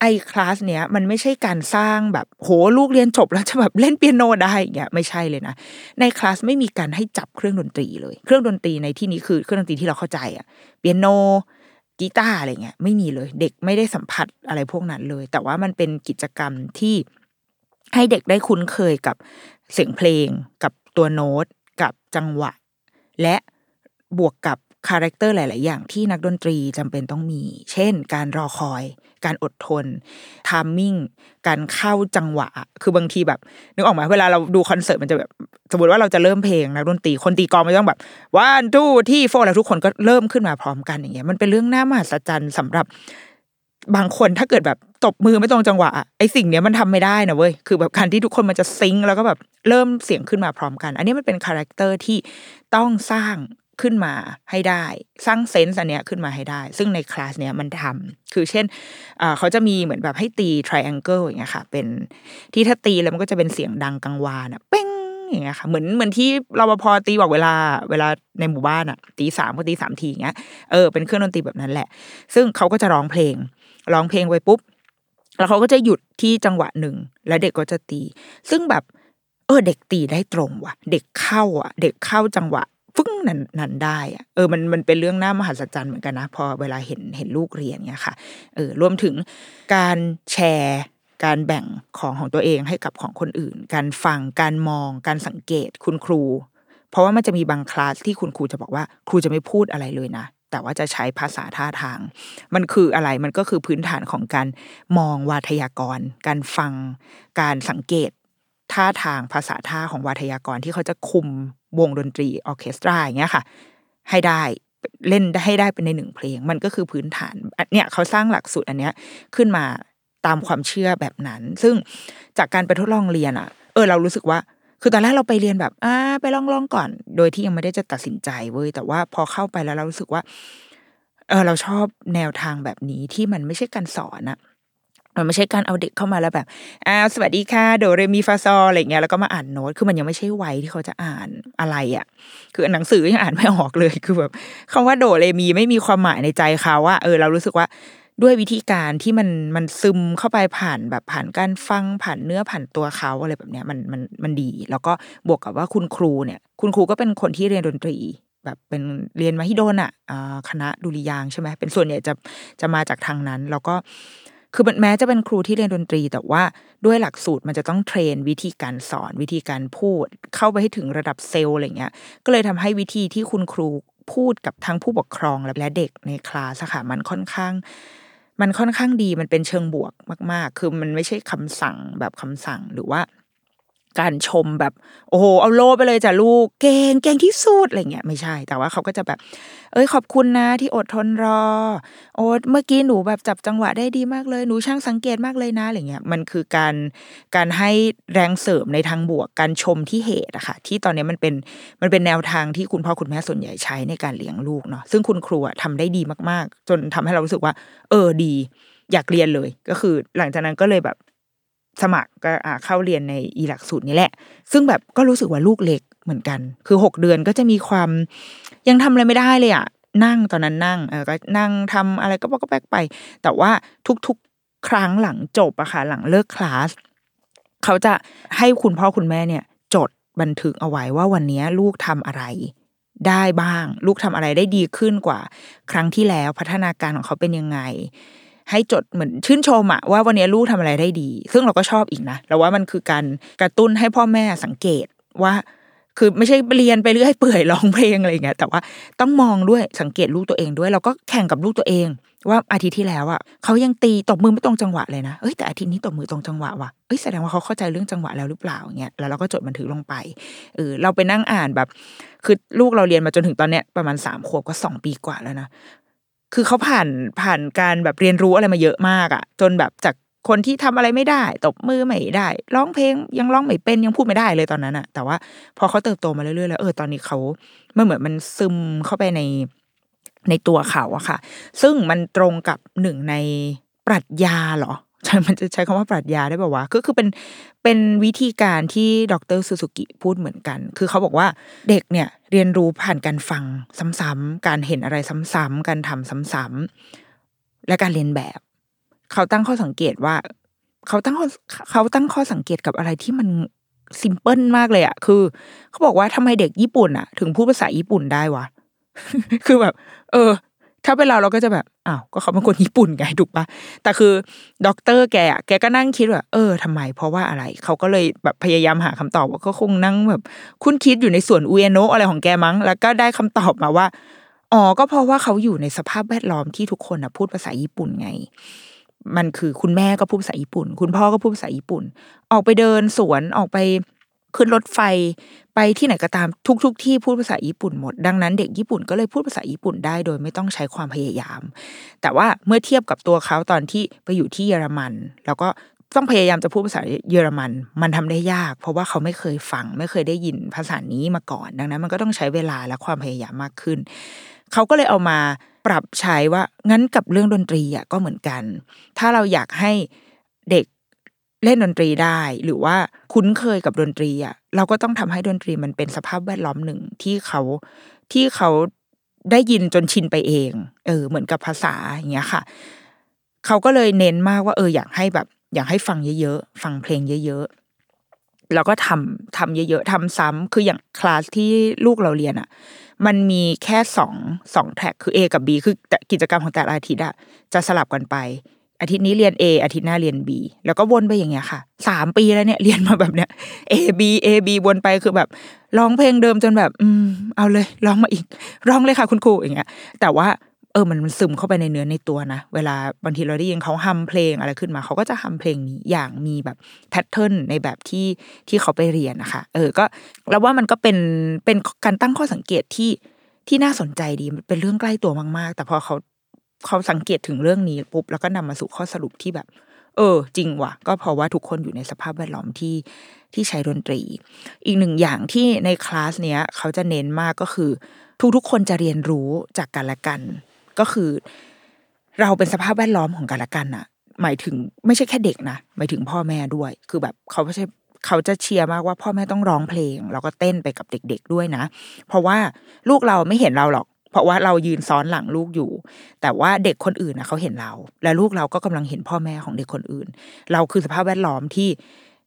ไอคลาสเนี้ยมันไม่ใช่การสร้างแบบโหลูกเรียนจบแล้วจะแบบเล่นเปียโนได้อย่างเงี้ยไม่ใช่เลยนะ ในคลาสไม่มีการให้จับเครื่องดนตรีเลย เครื่องดนตรีในที่นี้คือเครื่องดนตรีที่เราเข้าใจอะเปียโนกีตาร์อะไรเงี้ยไม่มีเลย เด็กไม่ได้สัมผัสอะไรพวกนั้นเลย แต่ว่ามันเป็นกิจกรรมที่ ให้เด็กได้คุ้นเคยกับเสียงเพลง กับตัวโน้ต กับจังหวะ และบวกกับ character หลาย ๆ อย่างที่นักดนตรีจำเป็นต้องมี เช่น การรอคอย การอดทน timing การเข้าจังหวะ คือบางทีแบบ นึกออกไหมเวลาเราดูคอนเสิร์ตมันจะแบบ สมมติว่าเราจะเริ่มเพลงนักดนตรี คนตีกลองมันต้องแบบ one two three four แล้วทุกคนก็เริ่มขึ้นมาพร้อมกันอย่างเงี้ย มันเป็นเรื่องน่ามหัศจรรย์สำหรับ บางคนถ้าเกิดแบบตบมือไม่ตรงจังหวะไอสิ่งเนี้ยมันทำไม่ได้นะเว้ยคือแบบการที่ทุกคนมันจะ sync แล้วก็แบบเริ่มเสียงขึ้นมาพร้อมกัน อันนี้มันเป็น character ที่ต้องสร้างขึ้นมาให้ได้ สร้าง sense อันเนี้ยขึ้นมาให้ได้ ซึ่งในคลาสเนี้ยมันทำคือเช่นเขาจะมีเหมือนแบบให้ตี triangle อย่างเงี้ยค่ะ เป็นที่ถ้าตีแล้วมันก็จะเป็นเสียงดังกังวานอะเป้งอย่างเงี้ยค่ะเหมือนเหมือนที่เราพอตีบอกเวลาเวลาในหมู่บ้านอะตีสามก็ตีสามทีอย่างเงี้ยเออเป็นเครื่องดนตรีแบบนั้นแหละ ซึ่งเขาก็จะร้องเพลง ร้องเพลงไปปุ๊บ แล้วเขาก็จะหยุดที่จังหวะหนึ่ง แล้วเด็กก็จะตี ซึ่งแบบเออเด็กตีได้ตรงว่ะ เด็กเข้าอะ เด็กเข้าจังหวะฟึ้งนั้นนั้นได้อะเออมันมันเป็นเรื่องน่ามหัศจรรย์เหมือนกันนะ พอเวลาเห็นเห็นลูกเรียนเนี้ยค่ะเออรวมถึงการแชร์การแบ่งของของตัวเองให้กับของคนอื่น การฟังการมองการสังเกตคุณครู เพราะว่ามันจะมีบางคลาสที่คุณครูจะบอกว่า ครูจะไม่พูดอะไรเลยนะ แต่ว่าจะใช้ภาษาท่าทาง มันคืออะไรมันก็คือพื้นฐานของการมองวาทยากร การฟังการสังเกตท่าทางภาษาท่าของวาทยากรที่เขาจะคุมวงดนตรีออเคสตราอย่างเงี้ยค่ะ ให้ได้เล่นให้ได้เป็นในหนึ่งเพลง มันก็คือพื้นฐานอันเนี่ยเขาสร้างหลักสูตรอันเนี้ยขึ้นมาตามความเชื่อแบบนั้น ซึ่งจากการไปทดลองเรียนอะ เออเรารู้สึกว่า คือตอนแรกเราไปเรียนแบบอ่าไปลองลองก่อน โดยที่ยังไม่ได้จะตัดสินใจเว้ยแต่ว่าพอเข้าไปแล้วเรารู้สึกว่า เออเราชอบแนวทางแบบนี้ที่มันไม่ใช่การสอนอะมันไม่ใช่การเอาเด็กเข้ามาแล้วแบบอ้าวสวัสดีค่ะโดเรมีฟาซออะไรเงี้ยแล้วก็มาอ่านโน้ตคือมันยังไม่ใช่วัยที่เขาจะอ่านอะไรอะคือหนังสือยังอ่านไม่ออกเลยคือแบบคำว่าโดเรมีไม่มีความหมายในใจเขาว่าเออเรารู้สึกว่า ด้วยวิธีการที่มันมันซึมเข้าไปผ่านแบบผ่านการฟังผ่านเนื้อผ่านตัวเขาอะไรแบบเนี้ยมันมันมันดี แล้วก็บวกกับว่าคุณครูเนี่ย คุณครูก็เป็นคนที่เรียนดนตรี แบบเป็นเรียนมาฮิโดนอะคณะดุริยางใช่ไหมเป็นส่วนใหญ่จะจะมาจากทางนั้น แล้วก็คือแม้จะเป็นครูที่เรียนดนตรี แต่ว่าด้วยหลักสูตรมันจะต้องเทรนวิธีการสอนวิธีการพูด เข้าไปให้ถึงระดับเซลล์อะไรเงี้ย ก็เลยทำให้วิธีที่คุณครูพูดกับทั้งผู้ปกครองและเด็กในคลาสค่ะมันค่อนข้าง มันค่อนข้างดีมันเป็นเชิงบวกมาก ๆ คือมันไม่ใช่คำสั่งแบบคำสั่งหรือว่า การชมแบบ โอ้โหเอาโลไปเลยจ้ะลูกเก่งเก่งที่สุดอะไรเงี้ยไม่ใช่ แต่ว่าเขาก็จะแบบ เอ้ยขอบคุณนะที่อดทนรอ โอ้เมื่อกี้หนูแบบจับจังหวะได้ดีมากเลยหนูช่างสังเกตมากเลยนะอะไรเงี้ยมันคือการการให้แรงเสริมในทางบวกการชมที่เหตุอะค่ะที่ตอนนี้มันเป็นมันเป็นแนวทางที่คุณพ่อคุณแม่ส่วนใหญ่ใช้ในการเลี้ยงลูกเนาะซึ่งคุณครูอะทำได้ดีมากๆ จนทำให้เรารู้สึกว่า เออดี อยากเรียนเลยก็คือ หลังจากนั้นก็เลยแบบ สมัครก็เข้าเรียนในอีหลักสูตรนี้แหละ ซึ่งแบบก็รู้สึกว่าลูกเล็กเหมือนกัน คือหกเดือนก็จะมีความยังทำอะไรไม่ได้เลยอะนั่งตอนนั้นนั่งเออก็นั่งทำอะไรก็ปก็แปกไป แต่ว่าทุกๆครั้งหลังจบอะค่ะหลังเลิกคลาสเขาจะให้คุณพ่อคุณแม่เนี่ย จดบันทึกเอาไว้ว่าวันนี้ลูกทำอะไรได้บ้าง ลูกทำอะไรได้ดีขึ้นกว่า ครั้งที่แล้วพัฒนาการของเขาเป็นยังไง ให้จดเหมือนชื่นชมอะว่าวันนี้ลูกทำอะไรได้ดี ซึ่งเราก็ชอบอีกนะเราว่ามันคือการกระตุ้นให้พ่อแม่สังเกตว่าคือไม่ใช่เรียนไปเรื่อยเปื่อยร้องเพลงอะไรเงี้ยแต่ว่าต้องมองด้วยสังเกตลูกตัวเองด้วย เราก็แข่งกับลูกตัวเอง ว่าอาทิตย์ที่แล้วอะเขายังตีตบมือไม่ตรงจังหวะเลยนะเอ้ยแต่อาทิตย์นี้ตบมือตรงจังหวะว่ะเอ้ยแสดงว่าเขาเข้าใจเรื่องจังหวะแล้วหรือเปล่าเงี้ยแล้วเราก็จดบันทึกลงไปเออเราไปนั่งอ่านแบบ คือลูกเราเรียนมาจนถึงตอนเนี้ยประมาณสามขวบก็สองปีกว่าแล้วนะ คือเขาผ่านผ่านการแบบเรียนรู้อะไรมาเยอะมากอะ่ะ จนแบบจากคนที่ทำอะไรไม่ได้ ตบมือไม่ได้ ร้องเพลงยังร้องไม่เป็นยังพูดไม่ได้เลยตอนนั้นอะ่ะ แต่ว่าพอเขาเติบโตมาเรื่อยๆแล้วเออตอนนี้เขามันเหมือนมันซึมเข้าไปในในตัวเขาอะค่ะ ซึ่งมันตรงกับหนึ่งในปรัชญาเหรอ มันจะใช้คำว่าปรัชญาได้ป่าวะก็คือเป็นเป็นวิธีการที่ดรซูซูกิพูดเหมือนกัน คือเขาบอกว่าเด็กเนี่ยเรียนรู้ผ่านการฟังซ้ำๆการเห็นอะไรซ้ำๆการทำซ้ำๆและการเรียนแบบ เขาตั้งข้อสังเกตว่า เขาตั้งเขาตั้งข้อสังเกตกับอะไรที่มันซิมเพิลมากเลยอะคือ เขาบอกว่าทำไมเด็กญี่ปุ่นอะถึงพูดภาษาญี่ปุ่นได้วะคือแบบ เออ ถ้าเป็นเราเราก็จะแบบอ้าวก็เขาเป็นคนญี่ปุ่นไงถูกปะแต่คือด็อกเตอร์แกอะแกก็นั่งคิดว่าเออทำไม เพราะว่าอะไรเขาก็เลยแบบพยายามหาคำตอบว่าก็คงนั่งแบบคุณคิดอยู่ในส่วนอุเอโนะอะไรของแกมั้ง แล้วก็ได้คำตอบมาว่าอ๋อก็เพราะว่าเขาอยู่ในสภาพแวดล้อมที่ทุกคนอะพูดภาษาญี่ปุ่นไง มันคือคุณแม่ก็พูดภาษาญี่ปุ่น คุณพ่อก็พูดภาษาญี่ปุ่น ออกไปเดินสวนออกไปขึ้นรถไฟ ไปที่ไหนก็ตามทุกๆทที่พูดภาษาญี่ปุ่นหมด ดังนั้นเด็กญี่ปุ่นก็เลยพูดภาษาญี่ปุ่นได้โดยไม่ต้องใช้ความพยายาม แต่ว่าเมื่อเทียบกับตัวเขาตอนที่ไปอยู่ที่เยอรมัน แล้วก็ต้องพยายามจะพูดภาษาเยอรมัน มันทำได้ยาก เพราะว่าเขาไม่เคยฟัง ไม่เคยได้ยินภาษานี้มาก่อน ดังนั้นมันก็ต้องใช้เวลาและความพยายามมากขึ้น เขาก็เลยเอามาปรับใช้ว่างั้นกับเรื่องดนตรีอะก็เหมือนกัน ถ้าเราอยากให้เด็ก เล่นดนตรีได้หรือว่าคุ้นเคยกับดนตรีอะเราก็ต้องทำให้ดนตรีมันเป็นสภาพแวดล้อมหนึ่งที่เขาที่เขาได้ยินจนชินไปเอง เออ เหมือนกับภาษาอย่างเงี้ยค่ะ เขาก็เลยเน้นมากว่า เอออยากให้แบบ อยากให้ฟังเยอะๆฟังเพลงเยอะๆแล้วก็ทำทำเยอะๆทำซ้ำคืออย่างคลาสที่ลูกเราเรียนอะ มันมีแค่สองสองแท็กคือ A กับ B คือกิจกรรมของแต่ละอาทิตย์อะจะสลับกันไป อาทิตย์นี้เรียน A อาทิตย์หน้าเรียน B แล้วก็วนไปอย่างเงี้ยค่ะสามปีแล้วเนี่ยเรียนมาแบบเนี้ย A B A B วนไปคือแบบร้องเพลงเดิมจนแบบ อืม เอาเลยร้องมาอีกร้องเลยค่ะคุณครูอย่างเงี้ย แต่ว่าเออมันซึมเข้าไปในเนื้อในตัวนะ เวลาบางทีเราได้ยินเขาฮัมเพลงอะไรขึ้นมา เขาก็จะฮัมเพลงนี้อย่างมีแบบแพทเทิร์นในแบบที่ที่เขาไปเรียนนะคะเออก็แล้วว่ามันก็เป็นเป็นการตั้งข้อสังเกตที่ที่น่าสนใจดีมันเป็นเรื่องใกล้ตัวมาก ๆ แต่พอเขา เขาสังเกตถึงเรื่องนี้ปุ๊บแล้วก็นำมาสู่ข้อสรุปที่แบบ เออ จริงว่ะ ก็เพราะว่าทุกคนอยู่ในสภาพแวดล้อมที่ที่ใช้ดนตรี อีกหนึ่งอย่างที่ในคลาสเนี้ยเขาจะเน้นมากก็คือ ทุกๆคนจะเรียนรู้จากกันและกัน ก็คือ เราเป็นสภาพแวดล้อมของกันและกันอะหมายถึงไม่ใช่แค่เด็กนะหมายถึงพ่อแม่ด้วย คือแบบเขาไม่ใช่เขาจะเชียร์มากว่าพ่อแม่ต้องร้องเพลง แล้วก็เต้นไปกับเด็ก ๆด้วยนะ เพราะว่าลูกเราไม่เห็นเราหรอก เพราะว่าเรายืนซ้อนหลังลูกอยู่ แต่ว่าเด็กคนอื่นนะเขาเห็นเรา และลูกเราก็กำลังเห็นพ่อแม่ของเด็กคนอื่น เราคือสภาพแวดล้อมที่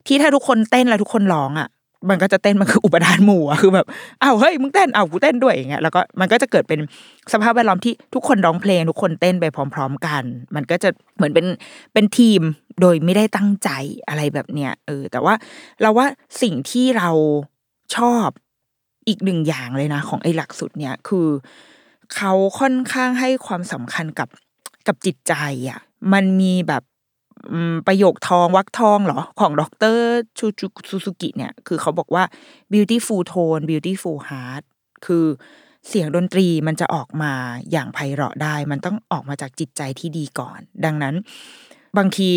ที่ถ้าทุกคนเต้นแล้วทุกคนร้องอะ มันก็จะเต้นมันคืออุปทานหมู่อะคือแบบอ้าวเฮ้ยมึงเต้นอ้าวกูเต้นด้วยอย่างเงี้ยแล้วก็มันก็จะเกิดเป็นสภาพแวดล้อมที่ทุกคนร้องเพลง ทุกคนเต้นไปพร้อม ๆ กัน มันก็จะเหมือนเป็นเป็นทีมโดยไม่ได้ตั้งใจอะไรแบบเนี้ยเออ แต่ว่าเราว่าสิ่งที่เราชอบอีกหนึ่งอย่างเลยนะ ของไอ้หลักสูตรเนี้ยคือ เขาค่อนข้างให้ความสำคัญกับกับจิตใจอะมันมีแบบประโยคทองวักทองเหรอ ของดรชูจูซูซูกิเนี่ย คือเขาบอกว่า beautiful tone beautiful heart คือเสียงดนตรีมันจะออกมาอย่างไพเราะได้ มันต้องออกมาจากจิตใจที่ดีก่อน ดังนั้น บางที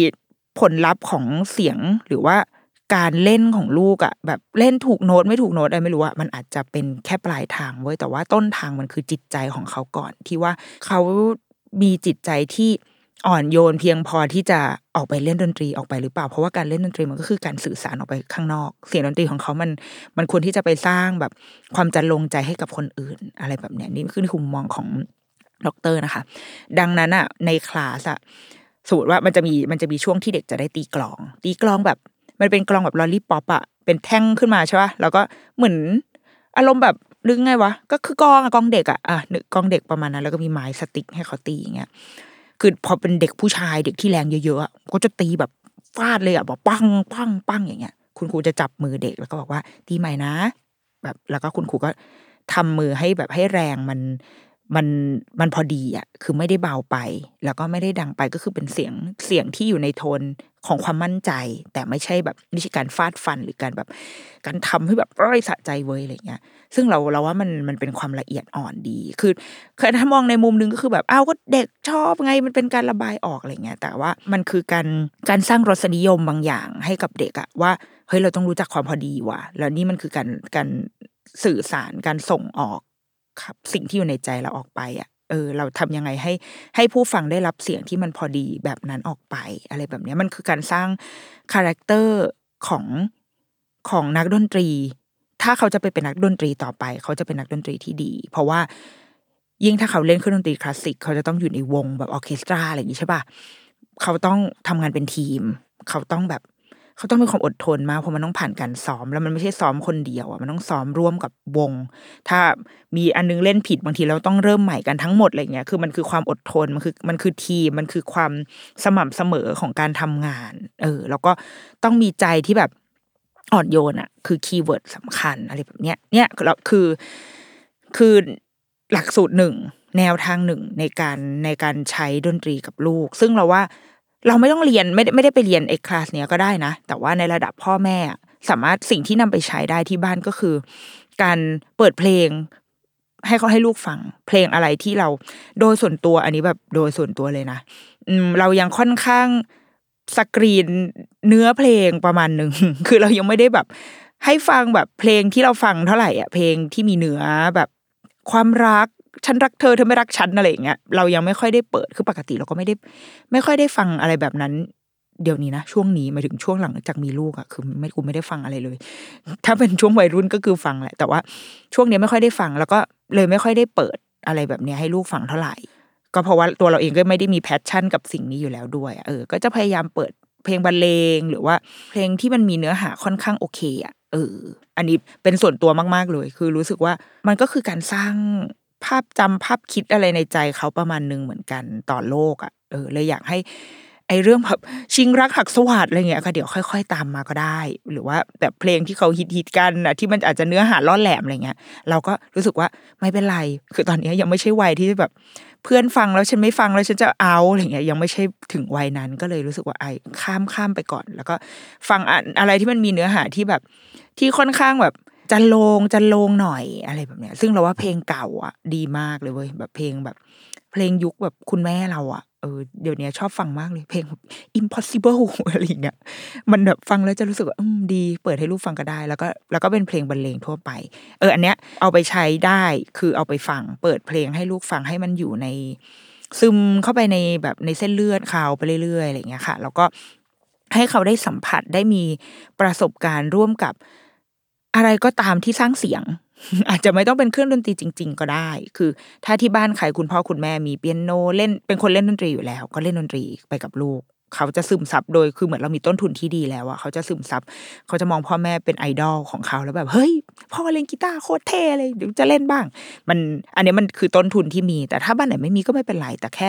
ผลลัพธ์ของเสียงหรือว่า การเล่นของลูกอะแบบเล่นถูกโน้ตไม่ถูกโน้ตอะไรไม่รู้อะมันอาจจะเป็นแค่ปลายทางเว้ยแต่ว่าต้นทางมันคือจิตใจของเขาก่อนที่ว่าเขามีจิตใจที่อ่อนโยนเพียงพอที่จะออกไปเล่นดนตรีออกไปหรือเปล่า เพราะว่าการเล่นดนตรีมันก็คือการสื่อสารออกไปข้างนอก เสียงดนตรีของเขามันมันควรที่จะไปสร้างแบบความจรรโลงใจให้กับคนอื่น อะไรแบบเนี้ยนี่คือมุมมองของด็อกเตอร์นะคะ ดังนั้นอะในคลาสอะสมมติว่ามันจะมีมันจะมีช่วงที่เด็กจะได้ตีกลอง ตีกลองแบบ มันเป็นกลองแบบ lollipop อะเป็นแท่งขึ้นมาใช่ป่ะแล้วก็เหมือนอารมณ์แบบนึกไงวะก็คือกลองอะกลองเด็กอะอะนึกกลองเด็กประมาณนั้น แล้วก็มีไม้ stick ให้เขาตีอย่างเงี้ยคือพอเป็นเด็กผู้ชายเด็กที่แรงเยอะๆก็จะตีแบบฟาดเลยอะบอกปังปังปังอย่างเงี้ย คุณครูจะจับมือเด็กแล้วก็บอกว่าตีใหม่นะ แบบแล้วก็คุณครูก็ทำมือให้แบบให้แรงมันมันมันพอดีอะคือไม่ได้เบาไป แล้วก็ไม่ได้ดังไปก็คือเป็นเสียงเสียงที่อยู่ในโทน ของความมั่นใจ แต่ไม่ใช่แบบไม่ใช่การฟาดฟันหรือการแบบการทำให้แบบร้อยสะใจเว้ยอะไรเงี้ย ซึ่งเราเราว่ามันมันเป็นความละเอียดอ่อนดี คือคือถ้ามองในมุมนึงก็คือแบบอ้าวก็เด็กชอบไงมันเป็นการระบายออกอะไรเงี้ย แต่ว่ามันคือการการสร้างรสนิยมบางอย่างให้กับเด็กอะว่าเฮ้ยเราต้องรู้จักความพอดีว่ะ แล้วนี่มันคือการการสื่อสารการส่งออกครับ สิ่งที่อยู่ในใจเราออกไปอะ เออเราทำยังไงให้ให้ผู้ฟังได้รับเสียงที่มันพอดีแบบนั้นออกไป อะไรแบบนี้มันคือการสร้าง character ของของนักดนตรี ถ้าเขาจะไปเป็นนักดนตรีต่อไป เขาจะเป็นนักดนตรีที่ดี เพราะว่ายิ่งถ้าเขาเล่นเครื่องดนตรีคลาสสิกเขาจะต้องอยู่ในวงแบบออเคสตราอะไรอย่างนี้ใช่ปะเขาต้องทำงานเป็นทีม เขาต้องแบบ เขาต้องมีความอดทนมากเพราะมันต้องผ่านการซ้อม แล้วมันไม่ใช่ซ้อมคนเดียวอะมันต้องซ้อมร่วมกับวง ถ้ามีอันนึงเล่นผิดบางทีเราต้องเริ่มใหม่กันทั้งหมดอะไรเงี้ยคือมันคือความอดทนมันคือมันคือทีมมันคือความสม่ำเสมอของการทำงาน เออ แล้วก็ต้องมีใจที่แบบอ่อนโยนอะ คือ keyword สำคัญอะไรแบบเนี้ยเนี่ยเราคือคือหลักสูตรหนึ่งแนวทางหนึ่งในการในการใช้ดนตรีกับลูก ซึ่งเราว่า เราไม่ต้องเรียนไม่ได้ไม่ได้ไปเรียนเอกคลาสเนี้ยก็ได้นะ แต่ว่าในระดับพ่อแม่ สามารถสิ่งที่นำไปใช้ได้ที่บ้านก็คือ การเปิดเพลง ให้เขาให้ลูกฟัง เพลงอะไรที่เราโดยส่วนตัวอันนี้แบบโดยส่วนตัวเลยนะอืมเรายังค่อนข้างสกรีนเนื้อเพลงประมาณหนึ่งคือเรายังไม่ได้แบบ ให้ฟังแบบเพลงที่เราฟังเท่าไหร่อะเพลงที่มีเนื้อแบบความรัก ฉันรักเธอเธอไม่รักฉันอะไรอย่างเงี้ยเรายังไม่ค่อยได้เปิดคือปกติเราก็ไม่ได้ ไม่ค่อยได้ฟังอะไรแบบนั้น เดี๋ยวนี้นะช่วงนี้มาถึงช่วงหลังจากมีลูกอะคือไม่กูไม่ได้ฟังอะไรเลย ถ้าเป็นช่วงวัยรุ่นก็คือฟังแหละ แต่ว่าช่วงนี้ไม่ค่อยได้ฟัง แล้วก็เลยไม่ค่อยได้เปิดอะไรแบบนี้ให้ลูกฟังเท่าไหร่ ก็เพราะว่าตัวเราเองก็ไม่ได้มีแพชชั่นกับสิ่งนี้อยู่แล้วด้วยเออ ก็จะพยายามเปิดเพลงบรรเลงหรือว่าเพลงที่มันมีเนื้อหาค่อนข้างโอเคอะเออ อันนี้เป็นส่วนตัวมาก ๆ เลย คือรู้สึกว่ามันก็คือการสร้าง ภาพจำภาพคิดอะไรในใจเขาประมาณนึงเหมือนกันต่อโลกอะเออเลยอยากให้ไอเรื่องแบบชิงรักหักสวัสดอะไรเงี้ยค่ะเดี๋ยวค่อย ๆ ตามมาก็ได้ หรือว่าแบบเพลงที่เขาฮิตๆกันอะที่มันอาจจะเนื้อหาล่อแหลมอะไรเงี้ย เราก็รู้สึกว่าไม่เป็นไร คือตอนนี้ยังไม่ใช่วัยที่แบบ เพื่อนฟังแล้วฉันไม่ฟังแล้วฉันจะเอาอะไรเงี้ยยังไม่ใช่ถึงวัยนั้นก็เลยรู้สึกว่าไอ้ข้ามข้ามไปก่อน แล้วก็ฟังอะไรที่มันมีเนื้อหาที่แบบ ที่ค่อนข้างแบบ จะลงจะลงหน่อยอะไรแบบเนี้ย ซึ่งเราว่าเพลงเก่าอะ ดีมากเลยเว้ยแบบเพลงแบบ เพลงยุคแบบคุณแม่เราอะเออเดี๋ยวนี้ชอบฟังมากเลย เพลง impossible อะไรเงี้ยมันแบบฟังแล้วจะรู้สึกว่าอืมดี เปิดให้ลูกฟังก็ได้ แล้วก็แล้วก็เป็นเพลงบรรเลงทั่วไป เออ อันเนี้ยเอาไปใช้ได้คือเอาไปฟัง เปิดเพลงให้ลูกฟังให้มันอยู่ใน ซึมเข้าไปในแบบในเส้นเลือดเขาไปเรื่อยๆอะไรเงี้ยค่ะ แล้วก็ให้เขาได้สัมผัสได้มีประสบการณ์ร่วมกับ อะไรก็ตามที่สร้างเสียง อาจจะไม่ต้องเป็นเครื่องดนตรีจริง ๆ ก็ได้ คือ ถ้าที่บ้านใครคุณพ่อคุณแม่มีเปียโนเล่นเป็นคนเล่นดนตรีอยู่แล้ว ก็เล่นดนตรีไปกับลูก เขาจะซึมซับโดยคือเหมือนเรามีต้นทุนที่ดีแล้วอะเขาจะซึมซับเขาจะมองพ่อแม่เป็นไอดอลของเขาแล้วแบบเฮ้ยพ่อเล่นกีตาร์โคตรเท่เลยเดี๋ยวจะเล่นบ้าง มันอันนี้มันคือต้นทุนที่มี แต่ถ้าบ้านไหนไม่มีก็ไม่เป็นไรแต่แค่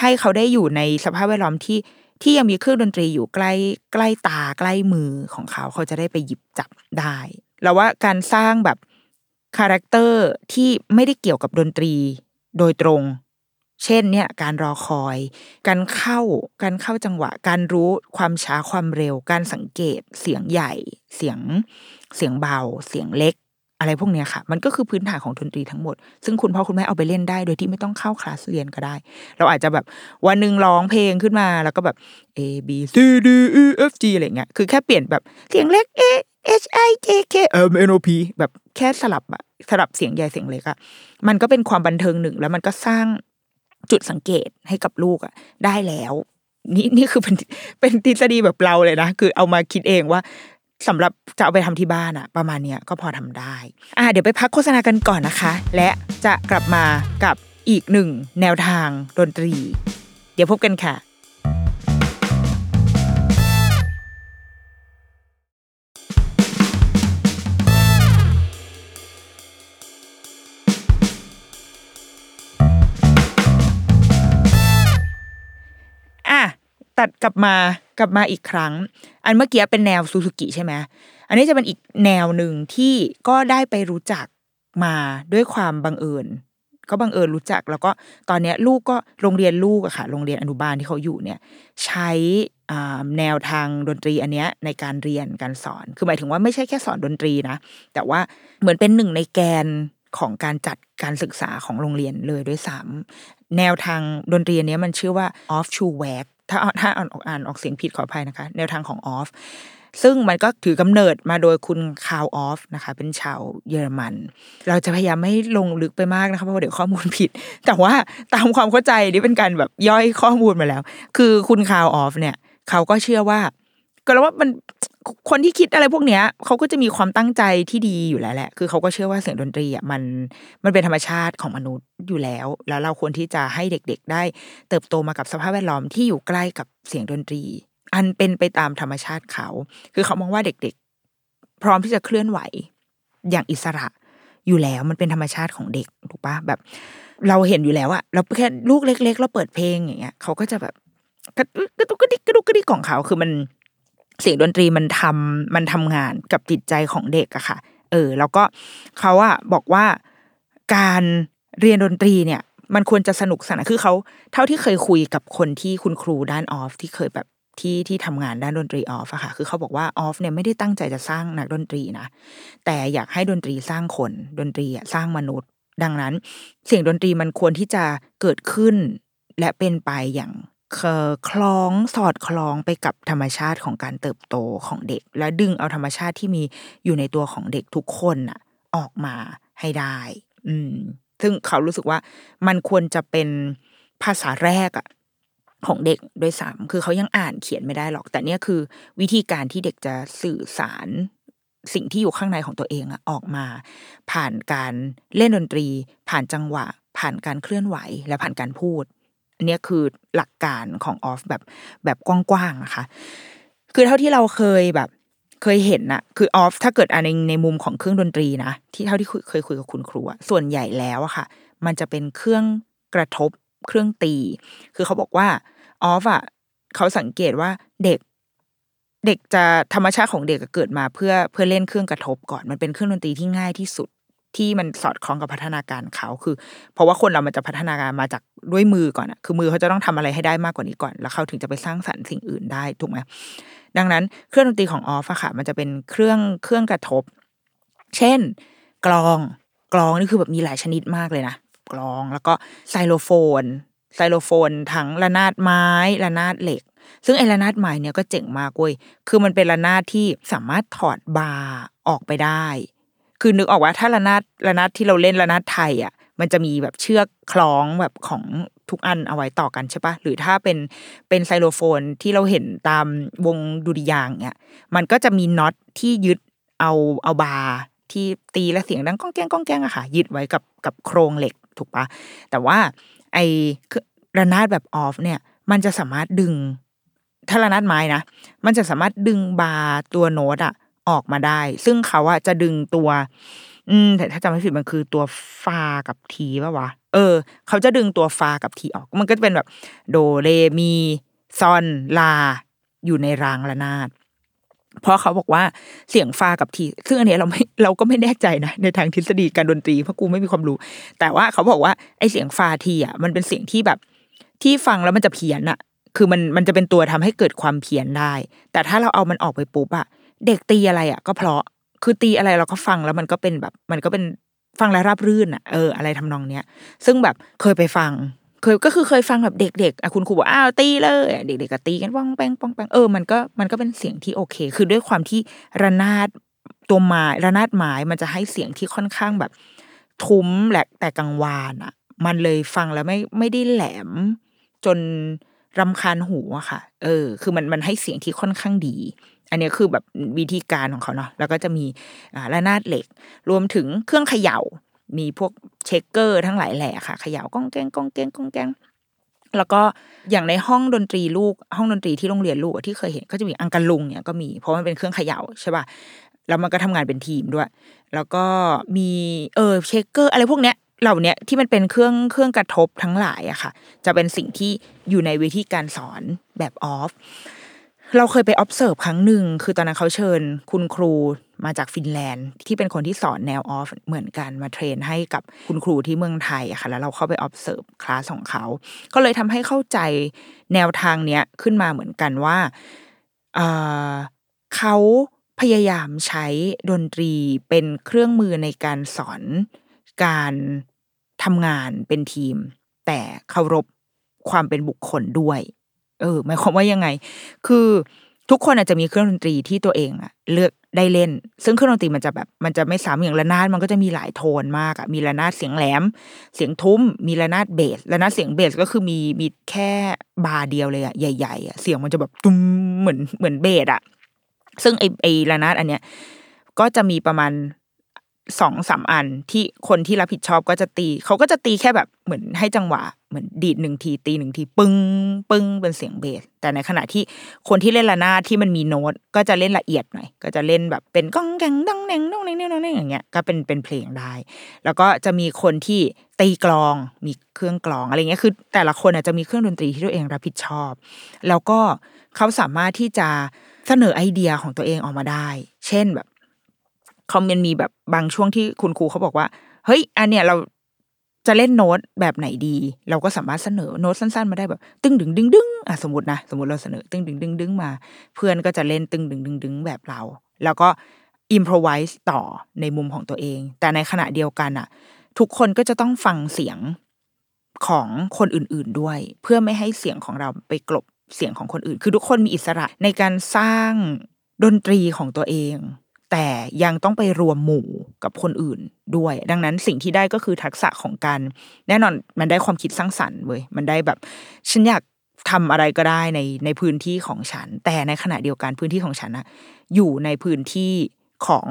ให้เขาได้อยู่ในสภาพแวดล้อมที่ที่ยังมีเครื่องดนตรีอยู่ใกล้ใกล้ตาใกล้มือของเขา เขาจะได้ไปหยิบจับได้ เราว่าการสร้างแบบ character ที่ไม่ได้เกี่ยวกับดนตรีโดยตรง เช่นเนี่ยการรอคอย การเข้า การเข้าจังหวะ การรู้ความช้าความเร็ว การสังเกต เสียงใหญ่ เสียงเสียงเบา เสียงเล็ก อะไรพวกเนี้ยค่ะ มันก็คือพื้นฐานของดนตรีทั้งหมด ซึ่งคุณพ่อคุณแม่เอาไปเล่นได้ โดยที่ไม่ต้องเข้าคลาสเรียนก็ได้ เราอาจจะแบบวันหนึ่งร้องเพลงขึ้นมาแล้วก็แบบ A B C D E F G อะไรเงี้ย คือแค่เปลี่ยนแบบเสียงเล็ก A H I J K M N O P แบบแค่สลับอะสลับเสียงใหญ่เสียงเล็กอะมันก็เป็นความบันเทิงหนึ่ง แล้วมันก็สร้างจุดสังเกตให้กับลูกอะได้แล้ว นี่นี่คือเป็นเป็นทฤษฎีแบบเราเลยนะ คือเอามาคิดเองว่าสำหรับจะเอาไปทำที่บ้านอะประมาณเนี้ยก็พอทำได้อ่าเดี๋ยวไปพักโฆษณากันก่อนนะคะ และจะกลับมากับอีกหนึ่งแนวทางดนตรี เดี๋ยวพบกันค่ะ ตัดกลับมากลับมาอีกครั้ง อันเมื่อกี้เป็นแนวซูซูกิใช่ไหมอันนี้จะเป็นอีกแนวหนึ่งที่ก็ได้ไปรู้จักมาด้วยความบังเอิญ ก็บังเอิญรู้จัก แล้วก็ตอนนี้ลูกก็โรงเรียนลูกอะค่ะโรงเรียนอนุบาลที่เขาอยู่เนี่ย ใช้แนวทางดนตรีอันเนี้ยในการเรียนการสอน คือหมายถึงว่าไม่ใช่แค่สอนดนตรีนะ แต่ว่าเหมือนเป็นหนึ่งในแกนของการจัดการศึกษาของโรงเรียนเลยด้วยซ้ำแนวทางดนตรีอันนี้ยมันชื่อว่า Orff Schulwerk ถ้าถ้าอ่านออกอ่านออกเสียงผิดขออภัยนะคะ แนวทางของ Orff ซึ่งมันก็ถือกำเนิดมาโดยคุณ Carl Orff นะคะ เป็นชาวเยอรมัน เราจะพยายามไม่ลงลึกไปมากนะคะเพราะเดี๋ยวข้อมูลผิด แต่ว่าตามความเข้าใจนี่เป็นการแบบย่อยข้อมูลมาแล้ว คือคุณ Carl Orff เนี่ย เขาก็เชื่อว่า ก็แล้วว่ามัน คนที่คิดอะไรพวกเนี้ยเขาก็จะมีความตั้งใจที่ดีอยู่แล้วแหละ คือเขาก็เชื่อว่าเสียงดนตรีอะมันมันเป็นธรรมชาติของมนุษย์อยู่แล้ว แล้วเราควรที่จะให้เด็กๆ ได้เติบโตมากับสภาพแวดล้อมที่อยู่ใกล้กับเสียงดนตรี อันเป็นไปตามธรรมชาติเขา คือเขามองว่าเด็กๆ พร้อมที่จะเคลื่อนไหวอย่างอิสระอยู่แล้วมันเป็นธรรมชาติของเด็กถูกปะแบบ เราเห็นอยู่แล้วอะเราแค่ลูกเล็ก ๆ เราเปิดเพลงอย่างเงี้ยเขาก็จะแบบกระตุกกระดิกกระดุกกระดิกของเขาคือมัน เสียงดนตรีมันทำมันทำงานกับจิตใจของเด็กอะค่ะ เออ แล้วก็เขาอะบอกว่าการเรียนดนตรีเนี่ย มันควรจะสนุกสนานคือเขาเท่าที่เคยคุยกับคนที่คุณครูด้าน Orff ที่เคยแบบที่ที่ทำงานด้านดนตรี Orff อะค่ะ คือเขาบอกว่า Orff เนี่ยไม่ได้ตั้งใจจะสร้างนักดนตรีนะ แต่อยากให้ดนตรีสร้างคน ดนตรีอะสร้างมนุษย์ ดังนั้น เสียงดนตรีมันควรที่จะเกิดขึ้น และเป็นไปอย่าง คล้องสอดคล้องไปกับธรรมชาติของการเติบโตของเด็ก และดึงเอาธรรมชาติที่มีอยู่ในตัวของเด็กทุกคนน่ะออกมาให้ได้ อืม ซึ่งเขารู้สึกว่ามันควรจะเป็นภาษาแรกอะของเด็กโดยสามคือเขายังอ่านเขียนไม่ได้หรอก แต่เนี่ยคือ วิธีการที่เด็กจะสื่อสารสิ่งที่อยู่ข้างในของตัวเองอะออกมา ผ่านการเล่นดนตรี ผ่านจังหวะ ผ่านการเคลื่อนไหว และผ่านการพูด อันนี้คือหลักการของออฟแบบแบบกว้างๆนะคะคือเท่าที่เราเคยแบบเคยเห็นนะคือออฟถ้าเกิดอันในในมุมของเครื่องดนตรีนะที่เท่าที่เคยคุยกับคุณครูส่วนใหญ่แล้วอะค่ะ มันจะเป็นเครื่องกระทบเครื่องตี คือเขาบอกว่าออฟอะเขาสังเกตว่าเด็กเด็กจะธรรมชาติของเด็กเกิดมาเพื่อเพื่อเล่นเครื่องกระทบก่อนมันเป็นเครื่องดนตรีที่ง่ายที่สุด ที่มันสอดคล้องกับพัฒนาการเขาคือ เพราะว่าคนเรามันจะพัฒนาการมาจากด้วยมือก่อนอะคือมือเขาจะต้องทำอะไรให้ได้มากกว่านี้ก่อน แล้วเขาถึงจะไปสร้างสรรค์สิ่งอื่นได้ถูกไหมดังนั้นเครื่องดนตรีของ Orff อะค่ะ มันจะเป็นเครื่องเครื่องกระทบ เช่น กลองกลองนี่คือแบบมีหลายชนิดมากเลยนะกลองแล้วก็ไซโลโฟนไซโลโฟนทั้งระนาดไม้ระนาดเหล็ก ซึ่งไอ้ระนาดไม้เนี่ยก็เจ๋งมากเว้ยคือมันเป็นระนาดที่สามารถถอดบาร์ออกไปได้ คือนึกออกว่าถ้าระนาดระนาดที่เราเล่นระนาดไทยอะมันจะมีแบบเชือกคล้องแบบของทุกอันเอาไว้ต่อกันใช่ปะหรือถ้าเป็นเป็นไซโลโฟนที่เราเห็นตามวงดุริยางค์เนี่ยมันก็จะมีน็อตที่ยึดเอาเอาบาที่ตีและเสียงดังก้องแก้งก้องแก้งอะค่ะยึดไว้กับกับโครงเหล็กถูกปะแต่ว่าไอ้ระนาดแบบ Orff เนี่ย มันจะสามารถดึงถ้าระนาดไม้นะมันจะสามารถดึงบาตัวโน้ตอะ ออกมาได้ ซึ่งเขาอะจะดึงตัว อืมแต่ถ้าจำไม่ผิดมันคือตัวฟากับทีป่ะวะเออ เขาจะดึงตัวฟากับทีออก มันก็จะเป็นแบบ โดเรมีซอนลา อยู่ในรางระนาดเพราะเขาบอกว่าเสียงฟากับที ซึ่งอันนี้เราไม่เราก็ไม่แน่ใจนะในทางทฤษฎีการดนตรีเพราะกูไม่มีความรู้ แต่ว่าเขาบอกว่าไอเสียงฟาทีอะมันเป็นเสียงที่แบบ ที่ฟังแล้วมันจะเพี้ยนอะ คือมันมันจะเป็นตัวทำให้เกิดความเพี้ยนได้ แต่ถ้าเราเอามันออกไปปุ๊บอะ เด็กตีอะไรอะ ก็เพราะคือตีอะไรเราก็ฟังแล้วมันก็เป็นแบบ มันก็เป็นฟังแล้วราบรื่นอะเอออะไรทำนองเนี้ยซึ่งแบบเคยไปฟัง เคยก็คือเคยฟังแบบเด็กๆอะคุณครูบอกอ้าวตีเลยเด็กๆก็ตีกันป้องแปงป้องแปงเออมันก็มันก็เป็นเสียงที่โอเค คือด้วยความที่ระนาดตัวไม้ระนาดไม้มันจะให้เสียงที่ค่อนข้างแบบ ทุ้มแหลกแต่กังวานอะ มันเลยฟังแล้วไม่ไม่ได้แหลม จนรำคาญหูอะค่ะ เออ คือมันมันให้เสียงที่ค่อนข้างดี อันนี้คือแบบวิธีการของเขาเนาะแล้วก็จะมีระนาดเหล็ก รวมถึงเครื่องเขย่า มีพวกเช็คเกอร์ทั้งหลายแหล่ค่ะเขย่าก้องแกงก้องแกงก้องแกงแล้วก็อย่างในห้องดนตรีลูกห้องดนตรีที่โรงเรียนลูกที่เคยเห็นก็จะมีอังกะลุงเนี่ยก็มีเพราะมันเป็นเครื่องเขย่าใช่ป่ะแล้วมันก็ทำงานเป็นทีมด้วย แล้วก็มีเออเช็คเกอร์อะไรพวกเนี้ยเหล่านี้ที่มันเป็นเครื่องเครื่องกระทบทั้งหลายอะค่ะ จะเป็นสิ่งที่อยู่ในวิธีการสอนแบบออฟ เราเคยไป observe ครั้งหนึ่ง คือตอนนั้นเขาเชิญคุณครูมาจากฟินแลนด์ ที่เป็นคนที่สอนแนวออฟเหมือนกันมาเทรนให้กับคุณครูที่เมืองไทยอะค่ะ แล้วเราเข้าไป observe คลาสของเขา ก็เลยทำให้เข้าใจแนวทางเนี้ยขึ้นมาเหมือนกันว่าเอ่อเขาพยายามใช้ดนตรีเป็นเครื่องมือในการสอนการทำงานเป็นทีม แต่เคารพความเป็นบุคคลด้วย เออหมายความว่ายังไง คือทุกคนอาจจะมีเครื่องดนตรีที่ตัวเองอะเลือกได้เล่น ซึ่งเครื่องดนตรีมันจะแบบมันจะไม่ซ้ำอย่างระนาดมันก็จะมีหลายโทนมากอะมีระนาดเสียงแหลม เสียงทุ้ม มีระนาดเบสระนาดเสียงเบสก็คือมีมีแค่บาร์เดียวเลยอะใหญ่ๆอะเสียงมันจะแบบตุ้มเหมือนเหมือนเบสอะซึ่งไอไอระนาดอันเนี้ยก็จะมีประมาณ สองสามอันที่คนที่รับผิดชอบก็จะตี เขาก็จะตีแค่แบบเหมือนให้จังหวะ เหมือนดีดหนึ่งที ตีหนึ่งทีปึ้งปึ้งเป็นเสียงเบส แต่ในขณะที่คนที่เล่นระนาดที่มันมีโน้ตก็จะเล่นละเอียดหน่อย ก็จะเล่นแบบเป็นก้องแกงดังแนงน้องแนงน้องแนงอย่างเงี้ยก็เป็นเป็นเพลงได้ แล้วก็จะมีคนที่ตีกลองมีเครื่องกลองอะไรเงี้ยคือ แต่ละคนอาจจะมีเครื่องดนตรีที่ตัวเองรับผิดชอบ แล้วก็เขาสามารถที่จะเสนอไอเดียของตัวเองออกมาได้ เช่นแบบ คอมเมนต์มีแบบบางช่วงที่คุณครูเขาบอกว่า เฮ้ย อันเนี้ยเราจะเล่นโน้ตแบบไหนดี เราก็สามารถเสนอโน้ตสั้นๆ มาได้แบบ ตึ้งดึงดึงดึงอะสมมตินะสมมติเราเสนอ ตึ้งดึงดึงดึงมา เพื่อนก็จะเล่นตึ้งดึงดึงดึงแบบเรา แล้วก็อิมพรไวส์ต่อในมุมของตัวเอง แต่ในขณะเดียวกันอะ ทุกคนก็จะต้องฟังเสียงของคนอื่นๆด้วย เพื่อไม่ให้เสียงของเราไปกลบเสียงของคนอื่น คือทุกคนมีอิสระในการสร้างดนตรีของตัวเอง แต่ยังต้องไปรวมหมู่กับคนอื่นด้วย ดังนั้นสิ่งที่ได้ก็คือทักษะของการแน่นอนมันได้ความคิดสร้างสรรค์เว้ยมันได้แบบ ฉันอยากทำอะไรก็ได้ในในพื้นที่ของฉัน แต่ในขณะเดียวกันพื้นที่ของฉันอะอยู่ในพื้นที่ของ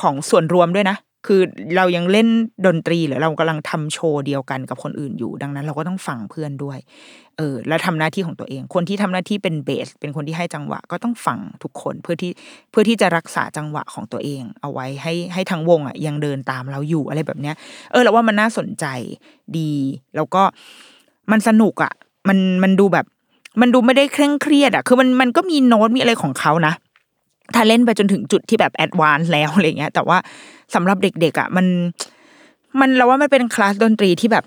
ของส่วนรวมด้วยนะ คือเรายังเล่นดนตรีหรือเรากำลังทำโชว์เดียวกันกับคนอื่นอยู่ ดังนั้น เราก็ต้องฟังเพื่อนด้วย เออ แล้วทำหน้าที่ของตัวเอง คนที่ทำหน้าที่เป็นเบส เป็นคนที่ให้จังหวะก็ต้องฟังทุกคนเพื่อที่เพื่อที่จะรักษาจังหวะของตัวเอง เอาไว้ให้ให้ทั้งวงอะยังเดินตามเราอยู่อะไรแบบเนี้ย เออเราว่ามันน่าสนใจดี แล้วก็มันสนุกอะ มันมันดูแบบ มันดูไม่ได้เคร่งเครียดอะ คือมันมันก็มีโน้ตมีอะไรของเขานะ ถ้าเล่นไปจนถึงจุดที่แบบ advance แล้วอะไรเงี้ย แต่ว่าสำหรับเด็กๆอะมัน มันเราว่ามันเป็นคลาสดนตรีที่แบบ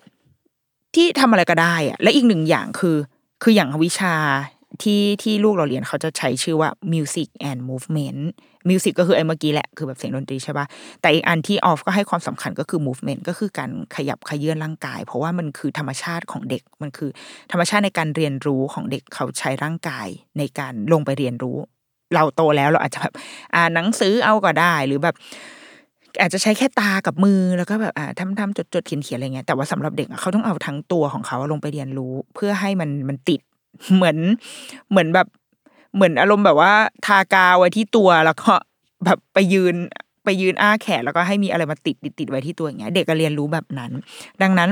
ที่ทำอะไรก็ได้อะ และอีกหนึ่งอย่างคือ คืออย่างวิชาที่ที่ลูกเราเรียนเขาจะใช้ชื่อว่า music and movement music ก็คือไอ้เมื่อกี้แหละ คือแบบเสียงดนตรีใช่ปะแต่อีกอันที่ Orff ก็ให้ความสำคัญก็คือ movement ก็คือการขยับเขยื้อนร่างกาย เพราะว่ามันคือธรรมชาติของเด็ก มันคือธรรมชาติในการเรียนรู้ของเด็กเขาใช้ร่างกายในการลงไปเรียนรู้ เราโตแล้วเราอาจจะแบบอ่านหนังสือเอาก็ได้หรือแบบ อาจจะใช้แค่ตากับมือแล้วก็แบบอ่าทำทำจดจดเขียนเขียนอะไรเงี้ยแต่ว่าสำหรับเด็กเขาต้องเอาทั้งตัวของเขาลงไปเรียนรู้ เพื่อให้มันมันติดเหมือนเหมือนแบบเหมือนอารมณ์แบบว่าทากาวไว้ที่ตัวแล้วก็แบบไปยืนไปยืนอ้าแขนแล้วก็ให้มีอะไรมาติดติดติดไว้ที่ตัวอย่างเงี้ย เด็กก็เรียนรู้แบบนั้น ดังนั้น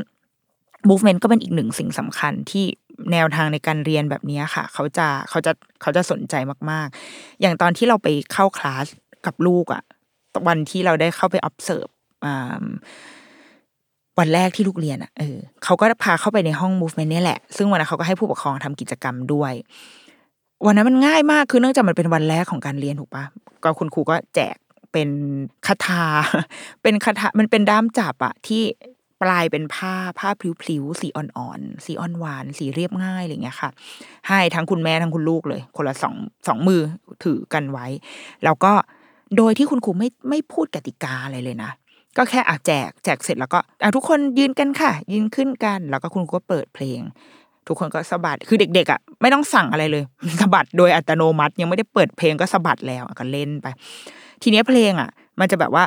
movement ก็เป็นอีกหนึ่งสิ่งสำคัญที่ แนวทางในการเรียนแบบนี้ค่ะ เขาจะเขาจะเขาจะสนใจมาก ๆ อย่างตอนที่เราไปเข้าคลาสกับลูกอะวันที่เราได้เข้าไป observe วันแรกที่ลูกเรียนอะเออเขาก็พาเข้าไปในห้อง movement นี่แหละ ซึ่งวันนั้นเขาก็ให้ผู้ปกครองทำกิจกรรมด้วย วันนั้นมันง่ายมากคือเนื่องจากมันเป็นวันแรกของการเรียนถูกปะก็คุณครูก็แจกเป็นคาถาเป็นคาถามันเป็นด้ามจับอะที่ ปลายเป็นผ้าผ้าพลิ้วๆสีอ่อนๆสีอ่อนหวานสีเรียบง่ายอะไรเงี้ยค่ะ ให้ทั้งคุณแม่ทั้งคุณลูกเลย คนละสองสองมือถือกันไว้ แล้วก็โดยที่คุณครูไม่ไม่พูดกติกาอะไรเลยนะก็แค่อะแจกแจกเสร็จแล้วก็อะทุกคนยืนกันค่ะ ยืนขึ้นกัน แล้วก็คุณก็เปิดเพลง ทุกคนก็สะบัดคือเด็กๆอะไม่ต้องสั่งอะไรเลยสะบัดโดยอัตโนมัติ ยังไม่ได้เปิดเพลงก็สะบัดแล้วก็เล่นไป ทีนี้เพลงอะ มันจะแบบว่า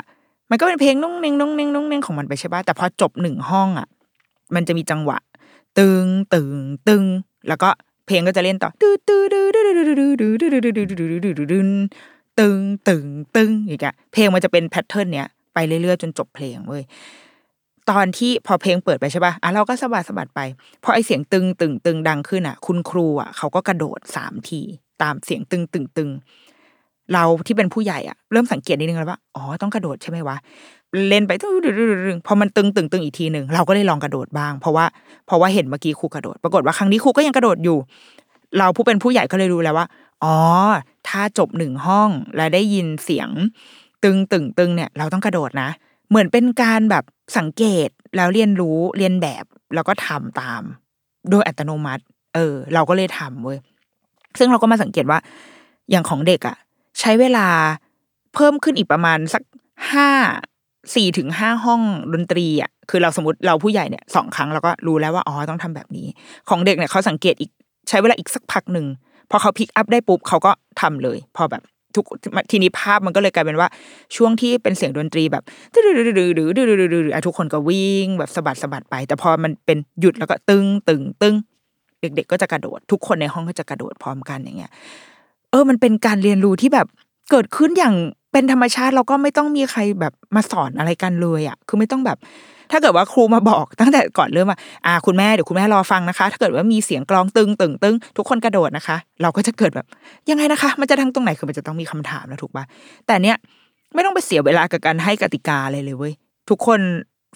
มันก็เป็นเพลงนุ่งเน่งนุ่งเน่งนุ่งเน่งของมันไปใช่ป่ะแต่พอจบหนึ่งห้องอะ มันจะมีจังหวะ ตึงตึงตึง แล้วก็เพลงก็จะเล่นต่อตึงตึ้ตึงตึ้ตึงอย่างเงี้ยเพลงมันจะเป็นแพทเทิร์นเนี้ยไปเรื่อยๆจนจบเพลงเว้ยตอนที่พอเพลงเปิดไปใช่ป่ะอะเราก็สะบัดสะบัดไปพอไอเสียงตึงตึงตึงดังขึ้นอะ คุณครูอะเขาก็กระโดดสามที ตามเสียงตึงตึงตึง เราที่เป็นผู้ใหญ่อะเริ่มสังเกตนิดนึงแล้วว่าอ๋อต้องกระโดดใช่ไหมวะเล่นไปตึ้งพอมันตึงตึงตึงอีกทีหนึ่งเราก็เลยลองกระโดดบ้าง เพราะว่าเพราะว่าเห็นเมื่อกี้ครูกระโดด ปรากฏว่าครั้งนี้ครูก็ยังกระโดดอยู่ เราผู้เป็นผู้ใหญ่ก็เลยรู้แล้วว่า อ๋อ ถ้าจบหนึ่งห้องแล้วได้ยินเสียง ตึงตึงตึงเนี่ย เราต้องกระโดดนะ เหมือนเป็นการแบบสังเกตแล้วเรียนรู้เรียนแบบแล้วก็ทำตาม โดยอัตโนมัติ เออ เราก็เลยทำเว้ยซึ่งเราก็มาสังเกตว่าอย่างของเด็กอะ่ะ ใช้เวลาเพิ่มขึ้นอีกประมาณสักห้าสี่ถึงห้าห้องดนตรีอะคือเราสมมติเราผู้ใหญ่เนี่ยสองครั้งเราก็รู้แล้วว่าอ๋อต้องทำแบบนี้ ของเด็กเนี่ยเขาสังเกตอีกใช้เวลาอีกสักพักหนึ่งพอเขาพิกอัพได้ปุ๊บเขาก็ทำเลย พอแบบทุกทีนี้ภาพมันก็เลยกลายเป็นว่าช่วงที่เป็นเสียงดนตรีแบบดื้อดื้อดื้อดื้อดื้อดื้อดื้อทุกคนก็วิ่งแบบสะบัดสะบัดไป แต่พอมันเป็นหยุดแล้วก็ตึงตึงตึงเด็กๆก็จะกระโดด ทุกคนในห้องก็จะกระโดดพร้อมกันอย่างเงี้ย ออมันเป็นการเรียนรู้ที่แบบเกิดขึ้นอย่างเป็นธรรมชาติเราก็ไม่ต้องมีใครแบบมาสอนอะไรกันเลยอะคือไม่ต้องแบบ ถ้าเกิดว่าครูมาบอกตั้งแต่ก่อนเริ่มว่าอ่าคุณแม่เดี๋ยวคุณแม่รอฟังนะคะ ถ้าเกิดว่ามีเสียงกลองตึงตึงตึงทุกคนกระโดดนะคะ เราก็จะเกิดแบบยังไงนะคะ มันจะทั้งตรงไหนคือมันจะต้องมีคำถามนะถูกปะแต่เนี้ยไม่ต้องไปเสียเวลากับการให้กติกาอะไรเลยเว้ยทุกคน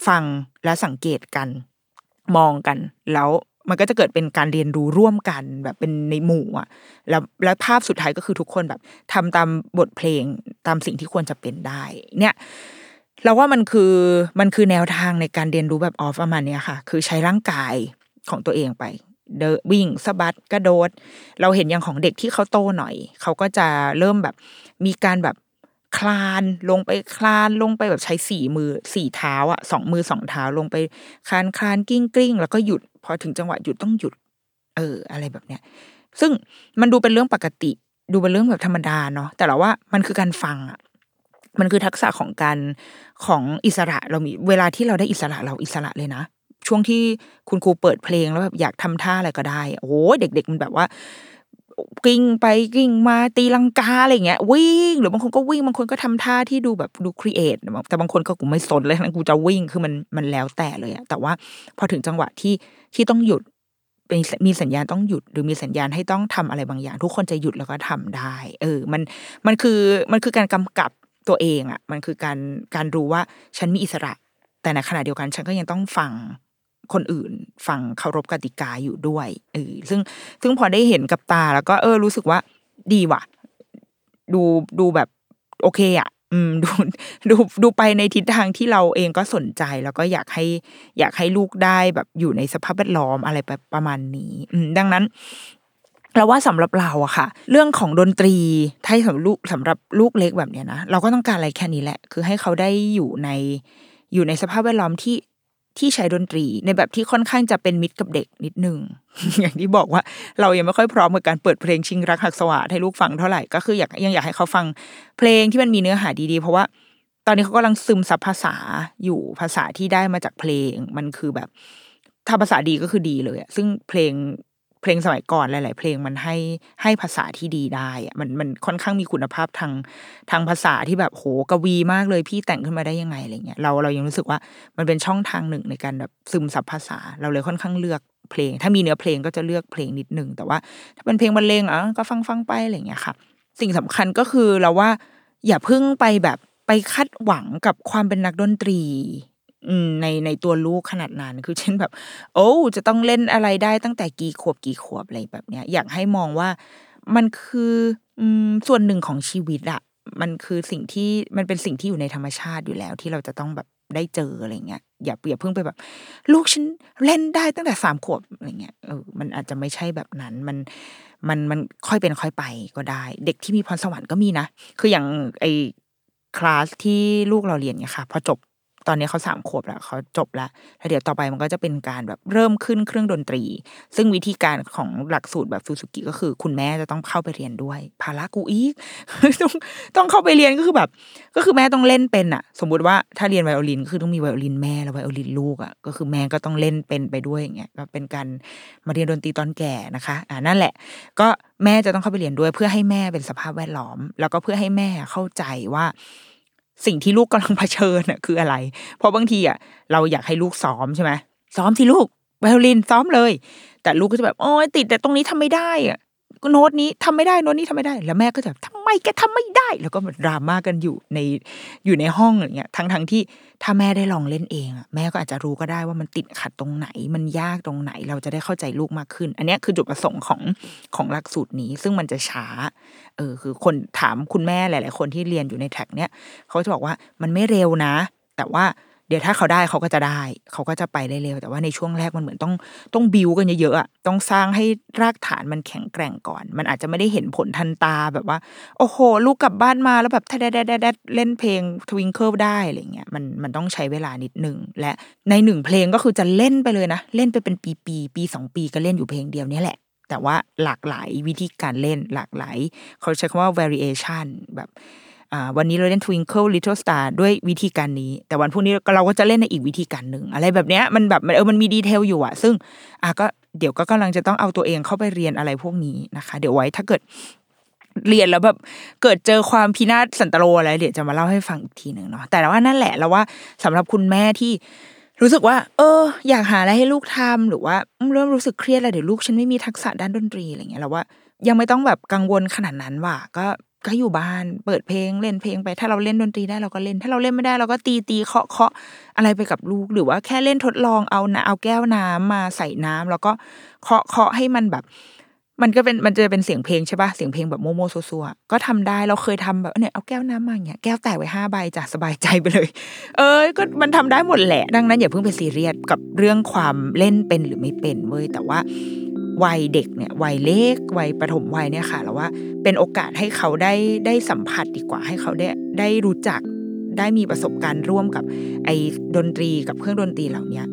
ฟังและสังเกตกัน มองกัน แล้ว มันก็จะเกิดเป็นการเรียนรู้ร่วมกันแบบเป็นในหมู่อะแล้วแล้วภาพสุดท้ายก็คือทุกคนแบบทำตามบทเพลงตามสิ่งที่ควรจะเป็นได้ เนี่ยเราว่ามันคือมันคือแนวทางในการเรียนรู้แบบออฟประมาณนี้ค่ะ คือใช้ร่างกายของตัวเองไป เดวิ่งสะบัดกระโดด เราเห็นอย่างของเด็กที่เขาโตหน่อย เขาก็จะเริ่มแบบมีการแบบคลานลงไปคลานลงไปแบบใช้สี่มือสี่เท้าอะสองมือสองเท้าลงไปคลานคลานกิ้งกลิ้งแล้วก็หยุด พอถึงจังหวะหยุดต้องหยุด เออ อะไรแบบเนี้ย ซึ่งมันดูเป็นเรื่องปกติ ดูเป็นเรื่องแบบธรรมดาเนาะแต่เราว่ามันคือการฟังอะมันคือทักษะของการของอิสระเรามีเวลาที่เราได้อิสระเราอิสระเลยนะช่วงที่คุณครูเปิดเพลงแล้วแบบอยากทำท่าอะไรก็ได้ โอ้เด็ก ๆ มันแบบว่า กิ้งไปกิ้งมาตีลังกาอะไรเงี้ย วิ่ง หรือบางคนก็วิ่งบางคนก็ทำท่าที่ดูแบบดูครีเอทแต่บางคนก็กูไม่สนเลยนะกูจะวิ่งคือมันมันแล้วแต่เลยอะแต่ว่าพอถึงจังหวะที่ ที่ต้องหยุดมีมีสัญญาณต้องหยุดหรือมีสัญญาณให้ต้องทำอะไรบางอย่าง ทุกคนจะหยุดแล้วก็ทำได้ เออ มันมันคือมันคือการกำกับตัวเองอะมันคือการการรู้ว่าฉันมีอิสระ แต่ในขณะเดียวกันฉันก็ยังต้องฟังคนอื่นฟังเคารพกติกาอยู่ด้วยเออซึ่งซึ่งพอได้เห็นกับตาแล้วก็เออ รู้สึกว่าดีว่ะ ดูดูแบบโอเคอะ อืมดูดูดูไปในทิศทางที่เราเองก็สนใจแล้วก็อยากให้ อยากให้ลูกได้แบบอยู่ในสภาพแวดล้อมอะไรประมาณนี้ อืมดังนั้นเราว่าสำหรับเราอะค่ะ เรื่องของดนตรีถ้าสำหรับลูกสำหรับลูกเล็กแบบเนี้ยนะเราก็ต้องการอะไรแค่นี้แหละ คือให้เขาได้อยู่ในอยู่ในสภาพแวดล้อมที่ ที่ใช้ดนตรีในแบบที่ค่อนข้างจะเป็นมิตรกับเด็กนิดนึง อย่างที่บอกว่าเรายังไม่ค่อยพร้อมกับการเปิดเพลงชิงรักหักสวาให้ลูกฟังเท่าไหร่ก็คืออยากยังอยากให้เขาฟังเพลงที่มันมีเนื้อหาดีๆ เพราะว่าตอนนี้เขากำลังซึมซับภาษาอยู่ภาษาที่ได้มาจากเพลง มันคือแบบถ้าภาษาดีก็คือดีเลยอะซึ่งเพลง เพลงสมัยก่อนหลาย ๆ เพลงมันให้ให้ภาษาที่ดีได้อะมันมันค่อนข้างมีคุณภาพทางทางภาษาที่แบบโหกวีมากเลยพี่แต่งขึ้นมาได้ยังไงอะไรเงี้ยเราเรายังรู้สึกว่ามันเป็นช่องทางหนึ่งในการแบบซึมซับภาษา เราเลยค่อนข้างเลือกเพลง ถ้ามีเนื้อเพลงก็จะเลือกเพลงนิดนึงแต่ว่า ถ้าเป็นเพลงบรรเลงอะก็ฟังฟังไปอะไรเงี้ยค่ะ สิ่งสำคัญก็คือเราว่าอย่าเพิ่งไปแบบไปคาดหวังกับความเป็นนักดนตรี ในในตัวลูกขนาดนั้น คือเช่นแบบ โอ้จะต้องเล่นอะไรได้ตั้งแต่กี่ขวบกี่ขวบอะไรแบบเนี้ย อยากให้มองว่ามันคืออืมส่วนหนึ่งของชีวิตอะมันคือสิ่งที่มันเป็นสิ่งที่อยู่ในธรรมชาติอยู่แล้ว ที่เราจะต้องแบบได้เจออะไรเงี้ยอย่าอย่าเพิ่งไปแบบ ลูกฉันเล่นได้ตั้งแต่สามขวบอะไรเงี้ยเออมันอาจจะไม่ใช่แบบนั้นมันมันมันค่อยเป็นค่อยไปก็ได้ เด็กที่มีพรสวรรค์ก็มีนะ คืออย่างไอคลาสที่ลูกเราเรียนเนี่ยค่ะ พอจบ ตอนนี้เขาสามขวบแล้วเขาจบแล้วแล้วเดี๋ยวต่อไปมันก็จะเป็นการแบบเริ่มขึ้นเครื่องดนตรี ซึ่งวิธีการของหลักสูตรแบบซูซูกิก็คือ คุณแม่จะต้องเข้าไปเรียนด้วยภาระกูอีกต้องต้องเข้าไปเรียนก็คือแบบ ก็คือแม่ต้องเล่นเป็นอะ สมมุติว่าถ้าเรียนไวโอลินก็คือต้องมีไวโอลินแม่แล้วไวโอลินลูกอะก็คือแม่ก็ต้องเล่นเป็นไปด้วยอย่างเงี้ยก็เป็นการมาเรียนดนตรีตอนแก่นะคะอ่านั่นแหละ ก็แม่จะต้องเข้าไปเรียนด้วยเพื่อให้แม่เป็นสภาพแวดล้อม แล้วก็เพื่อให้แม่เข้าใจว่า สิ่งที่ลูกกำลังเผชิญน่ะคืออะไร เพราะบางทีอะเราอยากให้ลูกซ้อมใช่ไหมซ้อมสิลูกไวโอลินซ้อมเลย แต่ลูกก็จะแบบโอ้ยติดแต่ตรงนี้ทำไม่ได้อะโน้ตนี้ทำไม่ได้โน้ตนี้ทำไม่ได้ แล้วแม่ก็จะทำ มแกทำไม่ได้ แล้วก็ดราม่ากันอยู่ในอยู่ในห้องอย่างเงี้ยทั้งทั้งที่ถ้าแม่ได้ลองเล่นเองอะแม่ก็อาจจะรู้ก็ได้ว่ามันติดขัดตรงไหน มันยากตรงไหน เราจะได้เข้าใจลูกมากขึ้น อันนี้คือจุดประสงค์ของของหลักสูตรนี้ ซึ่งมันจะช้าเออคือคนถามคุณแม่หลาย ๆ คนที่เรียนอยู่ในแท็กเนี้ยเขาจะบอกว่ามันไม่เร็วนะ แต่ว่า เดี๋ยวถ้าเขาได้เขาก็จะได้ เขาก็จะไปเร็วๆแต่ว่าในช่วงแรกมันเหมือนต้องต้องบิวกันเยอะๆอะต้องสร้างให้รากฐานมันแข็งแกร่งก่อน มันอาจจะไม่ได้เห็นผลทันตาแบบว่า โอ้โห ลูกกลับบ้านมาแล้วแบบแดดแดดเล่นเพลงทวิงเกิลได้อะไรเงี้ยมันมันต้องใช้เวลานิดนึง และในหนึ่งเพลงก็คือจะเล่นไปเลยนะ เล่นไปเป็นปีปีปีสองปีก็เล่นอยู่เพลงเดียวนี้แหละแต่ว่าหลากหลายวิธีการเล่นหลากหลาย เขาใช้คำว่า variation แบบ วันนี้เราเล่น Twinkle Little Star ด้วยวิธีการนี้ แต่วันพรุ่งนี้เราก็จะเล่นในอีกวิธีการหนึ่งอะไรแบบเนี้ยมันแบบเออมันมีดีเทลอยู่อะซึ่งอะก็เดี๋ยวก็กำลังจะต้องเอาตัวเองเข้าไปเรียนอะไรพวกนี้นะคะ เดี๋ยวไว้ถ้าเกิดเรียนแล้วแบบเกิดเจอความพินาศสันตโรอะไรเดี๋ยวจะมาเล่าให้ฟังอีกทีหนึ่งเนาะแต่ว่านั่นแหละแล้วว่าสำหรับคุณแม่ที่รู้สึกว่า เออ อยากหาอะไรให้ลูกทำหรือว่าเริ่มรู้สึกเครียดแล้วเดี๋ยวลูกฉันไม่มีทักษะด้านดนตรีอะไรเงี้ยเราว่ายังไม่ต้องแบบกังวลขนาดนั้นว่ะก็ ก็อยู่บ้านเปิดเพลงเล่นเพลงไป ถ้าเราเล่นดนตรีได้เราก็เล่น ถ้าเราเล่นไม่ได้เราก็ตีตีเคาะเคาะอะไรไปกับลูก หรือว่าแค่เล่นทดลองเอาเอาแก้วน้ำมาใส่น้ำแล้วก็เคาะเคาะให้มันแบบ มันก็เป็นมันจะเป็นเสียงเพลงใช่ปะเสียงเพลงแบบมั่วมั่วซั่วซั่วก็ทำได้เราเคยทำแบบเนี่ยเอาแก้วน้ำมาอย่างเงี้ยแก้วแตกไว้ห้าใบจ้ะสบายใจไปเลย เออก็มันทำได้หมดแหละดังนั้นอย่าเพิ่งไปซีเรียสกับเรื่องความเล่นเป็นหรือไม่เป็นเว้ยแต่ว่า วัยเด็กเนี่ยวัยเล็กวัยประถมวัยเนี่ยค่ะแล้วว่าเป็นโอกาสให้เขาได้ได้สัมผัสดีกว่าให้เขาได้ได้รู้จักได้มีประสบการณ์ร่วมกับไอ้ดนตรีกับเครื่องดนตรีเหล่านี้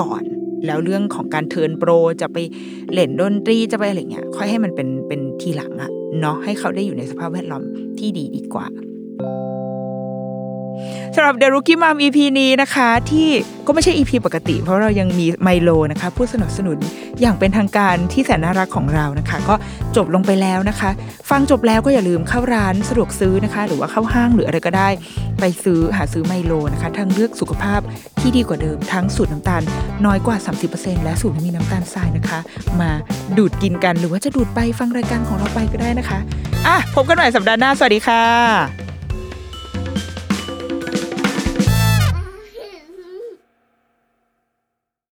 ก่อนแล้วเรื่องของการเทิร์นโปรจะไปเล่นดนตรีจะไปอะไรเงี้ย ค่อยให้มันเป็นเป็นทีหลังอะเนาะให้เขาได้อยู่ในสภาพแวดล้อมที่ดีดีกว่า สำหรับเดรุกิมาม EP นี้นะคะ ที่ก็ไม่ใช่ EP ปกติ เพราะเรายังมีไมโลนะคะ ผู้สนับสนุนอย่างเป็นทางการที่แสนน่ารักของเรานะคะ ก็จบลงไปแล้วนะคะ ฟังจบแล้วก็อย่าลืมเข้าร้านสะดวกซื้อนะคะ หรือว่าเข้าห้างหรืออะไรก็ได้ ไปซื้อหาซื้อไมโลนะคะทางเลือกสุขภาพที่ดีกว่าเดิมทั้งสูตรน้ำตาล น้อยกว่า 30%และสูตรไม่มีน้ำตาลทรายนะคะ มาดูดกินกันหรือว่าจะดูดไปฟังรายการของเราไปก็ได้นะคะอะพบกันใหม่สัปดาห์หน้าสวัสดีค่ะ